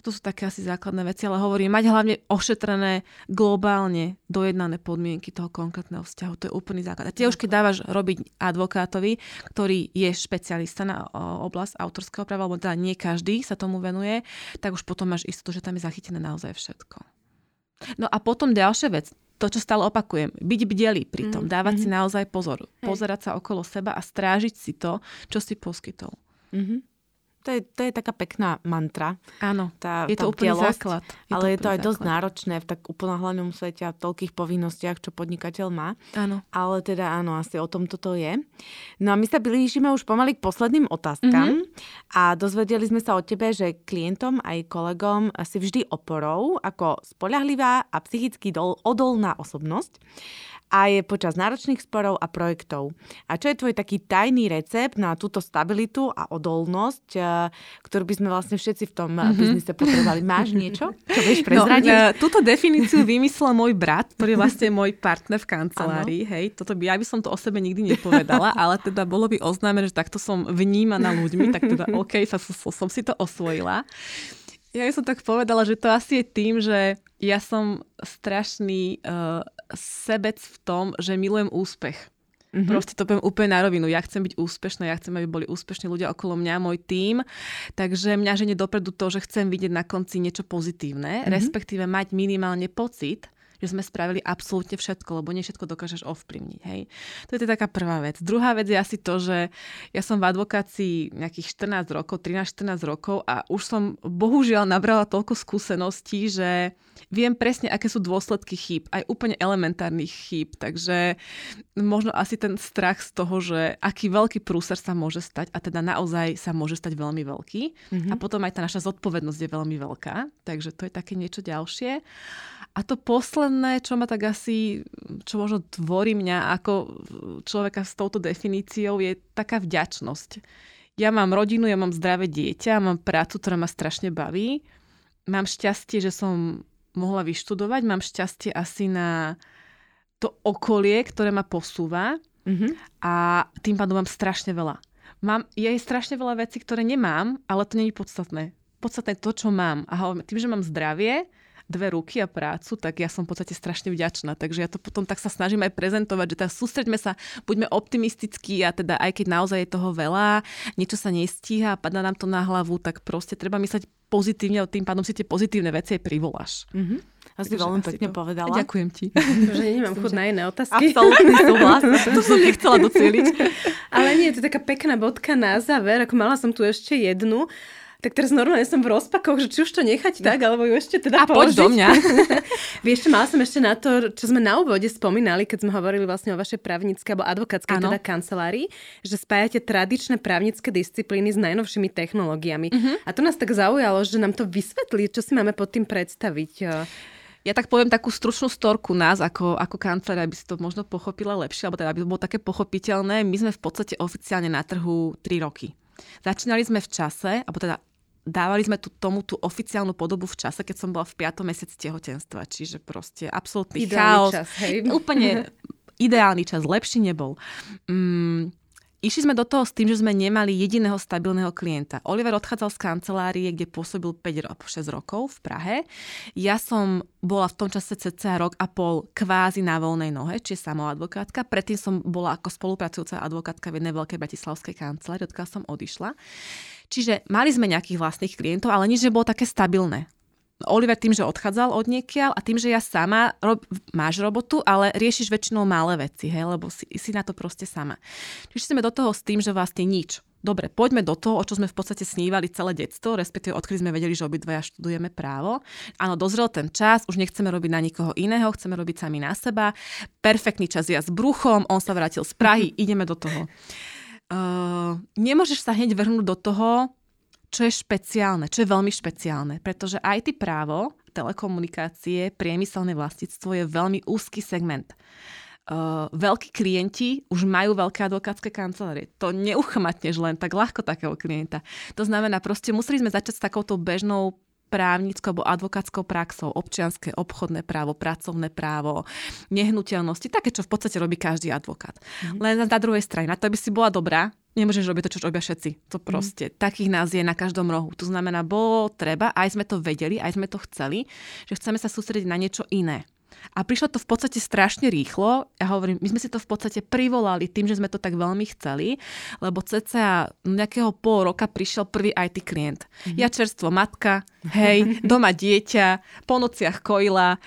Toto sú také asi základné veci, ale hovorím, mať hlavne ošetrené globálne dojednané podmienky toho konkrétneho vzťahu. To je úplný základ. A tie už keď dávaš robiť advokátovi, ktorý je špecialista na oblasť autorského práva, alebo teda nie každý sa tomu venuje, tak už potom máš istotu, že tam je zachytené naozaj všetko. No a potom ďalšia vec, to, čo stále opakujem, byť bdelý pri tom, mm. dávať mm-hmm. si naozaj pozor, pozerať sa okolo seba a strážiť si to, čo si poskytol. Mm-hmm. To je, to je taká pekná mantra. Áno, tá, je to úplný základ. Je ale to je to aj základ. dosť náročné v tak hlavnom svete a v toľkých povinnostiach, čo podnikateľ má. Áno. Ale teda áno, asi o tom toto je. No a my sa blížime už pomaly k posledným otázkam mm-hmm. a dozvedeli sme sa od tebe, že klientom aj kolegom si vždy oporou ako spoľahlivá a psychicky odolná osobnosť aj počas náročných sporov a projektov. A čo je tvoj taký tajný recept na túto stabilitu a odolnosť, eh, ktorú by sme vlastne všetci v tom mm-hmm. biznise potrebovali? Máš niečo, čo vieš no, prezradiť? No, túto definíciu vymyslel môj brat, ktorý je vlastne môj partner v kancelárii. Hej, toto by, ja by som to o sebe nikdy nepovedala, ale teda bolo by oznámené, že takto som vnímaná ľuďmi, tak teda OK, sa, som, som si to osvojila. Ja by som tak povedala, že to asi je tým, že ja som strašný uh, sebec v tom, že milujem úspech. Mm-hmm. Proste to poviem úplne na rovinu. Ja chcem byť úspešná, ja chcem, aby boli úspešní ľudia okolo mňa, môj tím. Takže mňa ženie dopredu to, že chcem vidieť na konci niečo pozitívne, mm-hmm. respektíve mať minimálne pocit, že sme spravili absolútne všetko, lebo nie všetko dokážeš ovplyvniť. Hej. To je taká prvá vec. Druhá vec je asi to, že ja som v advokácii nejakých 14 rokov, 13-14 rokov a už som bohužiaľ nabrala toľko skúseností, že viem presne, aké sú dôsledky chýb, aj úplne elementárnych chýb. Takže možno asi ten strach z toho, že aký veľký prúser sa môže stať a teda naozaj sa môže stať veľmi veľký. Mm-hmm. A potom aj tá naša zodpovednosť je veľmi veľká. Takže to je také niečo ďalšie. A to posledné, čo ma tak asi, čo možno tvorí mňa ako človeka s touto definíciou, je taká vďačnosť. Ja mám rodinu, ja mám zdravé dieťa, mám prácu, ktorá ma strašne baví. Mám šťastie, že som mohla vyštudovať, mám šťastie asi na to okolie, ktoré ma posúva mm-hmm. a tým pádom mám strašne veľa. Mám, je strašne veľa vecí, ktoré nemám, ale to je podstatné. Podstatné je to, čo mám. A tým, že mám zdravie, dve ruky a prácu, tak ja som v podstate strašne vďačná. Takže ja to potom tak sa snažím aj prezentovať, že teda sústreďme sa, buďme optimistickí a teda aj keď naozaj je toho veľa, niečo sa nestíha a padá nám to na hlavu, tak proste treba mysleť pozitívne a tým pádom si tie pozitívne veci aj privoláš. Mm-hmm. Asi veľmi pekne to... povedala. Ďakujem ti. že nemám chud na iné otázky. Absolutný súhlas. to som nechcela doceliť. Ale nie, to je taká pekná bodka na záver. Ako mala som tu ešte jednu tak teraz normálne som v rozpakoch, že či už to nechať tak, alebo ju ešte teda A položiť. poď do mňa. Vieš, mala som ešte na to, čo sme na úvode spomínali, keď sme hovorili vlastne o vašej právnické alebo advokátskej teda kancelárii, že spájate tradičné právnické disciplíny s najnovšími technológiami. Uh-huh. A to nás tak zaujalo, že nám to vysvetlí, čo si máme pod tým predstaviť. Ja tak poviem takú stručnú storku nás ako, ako kancelária, aby si to možno pochopila lepšie, alebo teda aby to bolo také pochopiteľné. My sme v podstate oficiálne na trhu 3 roky. Začínali sme v čase, alebo teda dávali sme tu, tomu tú oficiálnu podobu v čase, keď som bola v 5. mesiaci tehotenstva. Čiže proste absolútny ideálny chaos. Čas, hej. Úplne ideálny čas, lepší nebol. Mm, Išli sme do toho s tým, že sme nemali jediného stabilného klienta. Oliver odchádzal z kancelárie, kde pôsobil 5 ro- 6 rokov v Prahe. Ja som bola v tom čase cca rok a pol kvázi na voľnej nohe, čiže samoadvokátka. Predtým som bola ako spolupracujúca advokátka v jednej veľkej bratislavskej kancelárii, odkiaľ som odišla. Čiže mali sme nejakých vlastných klientov, ale nič nebolo také stabilné. Oliver tým, že odchádzal od niekiaľ a tým, že ja sama, rob, máš robotu, ale riešiš väčšinou malé veci, hej, lebo si, si na to proste sama. Čiže sme do toho s tým, že vlastne nič. Dobre, poďme do toho, o čo sme v podstate snívali celé detstvo, respektíve odkedy sme vedeli, že obidvaja študujeme právo. Áno, dozrel ten čas, už nechceme robiť na nikoho iného, chceme robiť sami na seba. Perfektný čas ja s bruchom, on sa vrátil z Prahy, ideme do toho. Uh, nemôžeš sa hneď vrhnúť do toho, čo je špeciálne, čo je veľmi špeciálne, pretože IT právo, telekomunikácie, priemyselné vlastníctvo je veľmi úzky segment. Uh, veľkí klienti už majú veľké advokátske kancelárie. To neuchmatneš len tak ľahko takého klienta. To znamená, proste museli sme začať s takouto bežnou právnickou alebo advokátskou praxou, občianské, obchodné právo, pracovné právo, nehnuteľnosti, také, čo v podstate robí každý advokát. Mm-hmm. Len na druhej strane, na to, aby si bola dobrá, nemôžeš robiť to, čo robia všetci. To mhm. proste, mm. takých nás je na každom rohu. To znamená, bolo treba, aj sme to vedeli, aj sme to chceli, že chceme sa sústrediť na niečo iné. A prišlo to v podstate strašne rýchlo. Ja hovorím, my sme si to v podstate privolali tým, že sme to tak veľmi chceli, lebo cca nejakého pol roka prišiel prvý IT klient. Mm-hmm. Ja čerstvo matka, hej, doma dieťa, po nociach kojila,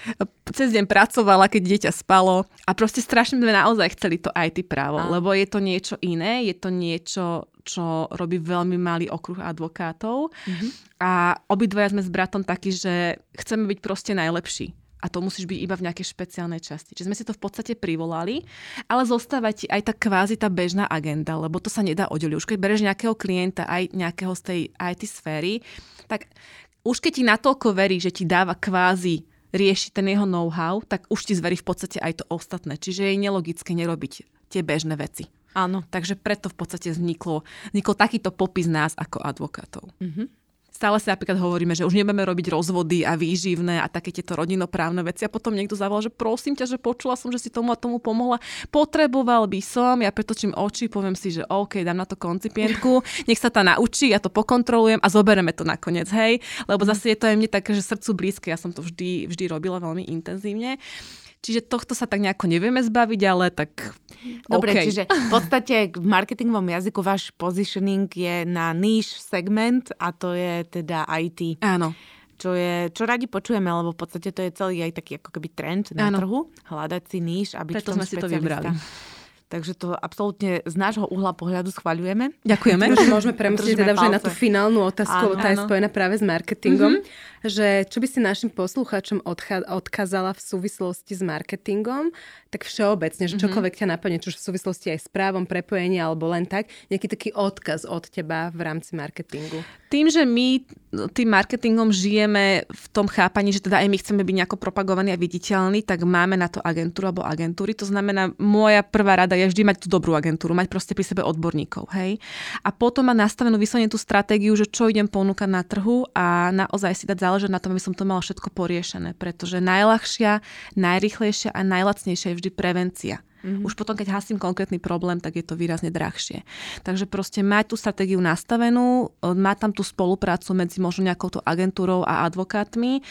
cez deň pracovala, keď dieťa spalo a proste strašne sme naozaj chceli to IT právo, a. lebo je to niečo iné, je to niečo, čo robí veľmi malý okruh advokátov mm-hmm. a obidvaja sme s bratom takí, že chceme byť proste najlepší a to musíš byť iba v nejakej špeciálnej časti. Čiže sme si to v podstate privolali, ale zostáva ti aj tá kvázi tá bežná agenda, lebo to sa nedá oddeliť. Už keď bereš nejakého klienta, aj nejakého z tej IT sféry, tak už keď ti natoľko verí, že ti dáva kvázi riešiť ten jeho know-how, tak už ti zverí v podstate aj to ostatné. Čiže je nelogické nerobiť tie bežné veci. Áno. Takže preto v podstate vzniklo, vzniklo takýto popis nás ako advokátov. Mm-hmm stále si napríklad hovoríme, že už nebudeme robiť rozvody a výživné a také tieto rodinoprávne veci a potom niekto zavolal, že prosím ťa, že počula som, že si tomu a tomu pomohla. Potreboval by som, ja pretočím oči, poviem si, že OK, dám na to koncipientku, nech sa tá naučí, ja to pokontrolujem a zobereme to nakoniec, hej. Lebo zase je to aj mne také, že srdcu blízke, ja som to vždy, vždy robila veľmi intenzívne. Čiže tohto sa tak nejako nevieme zbaviť, ale tak Dobre, okay. čiže v podstate v marketingovom jazyku váš positioning je na niche segment a to je teda IT. Áno čo, je, čo radi počujeme, lebo v podstate to je celý aj taký ako keby trend na Áno. trhu, hľadať si níž a byť Preto sme si to vybrali. Takže to absolútne z nášho uhla pohľadu schvaľujeme. Ďakujeme. Môžeme premyslieť teda už aj na tú finálnu otázku, tá je spojená práve s marketingom. Mm-hmm. Že čo by si našim poslucháčom odcha- odkázala v súvislosti s marketingom, tak všeobecne, že mhm. čokoľvek ťa napadne, čo v súvislosti aj s právom, prepojenie alebo len tak, nejaký taký odkaz od teba v rámci marketingu. Tým, že my tým marketingom žijeme v tom chápaní, že teda aj my chceme byť nejako propagovaní a viditeľní, tak máme na to agentúru alebo agentúry. To znamená, moja prvá rada je vždy mať tú dobrú agentúru, mať proste pri sebe odborníkov. Hej? A potom mať nastavenú vyslovene tú stratégiu, že čo idem ponúkať na trhu a naozaj si dať záležať na tom, aby som to mala všetko poriešené. Pretože najľahšia, najrychlejšia a najlacnejšia je vždy prevencia. Mm-hmm. Už potom, keď hasím konkrétny problém, tak je to výrazne drahšie. Takže proste mať tú stratégiu nastavenú, mať tam tú spoluprácu medzi možno nejakou tú agentúrou a advokátmi,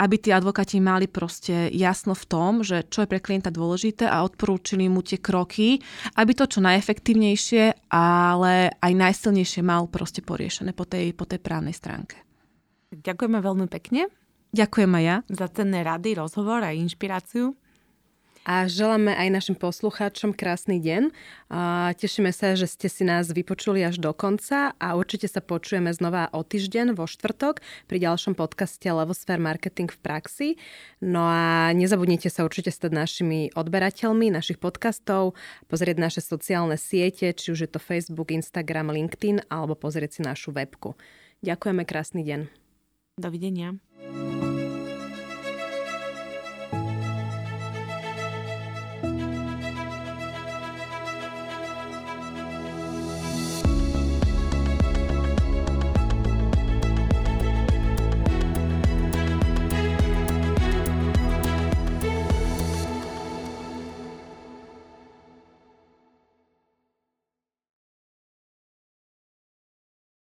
aby tí advokáti mali proste jasno v tom, že čo je pre klienta dôležité a odporúčili mu tie kroky, aby to čo najefektívnejšie, ale aj najsilnejšie mal proste poriešené po tej, po tej právnej stránke. Ďakujeme veľmi pekne. Ďakujem aj ja. Za cenné rady, rozhovor a inšpiráciu a želáme aj našim poslucháčom krásny deň. Tešíme sa, že ste si nás vypočuli až do konca a určite sa počujeme znova o týždeň vo štvrtok pri ďalšom podcaste Levosphere Marketing v praxi. No a nezabudnite sa určite stať našimi odberateľmi našich podcastov, pozrieť naše sociálne siete, či už je to Facebook, Instagram, LinkedIn alebo pozrieť si našu webku. Ďakujeme, krásny deň. Dovidenia.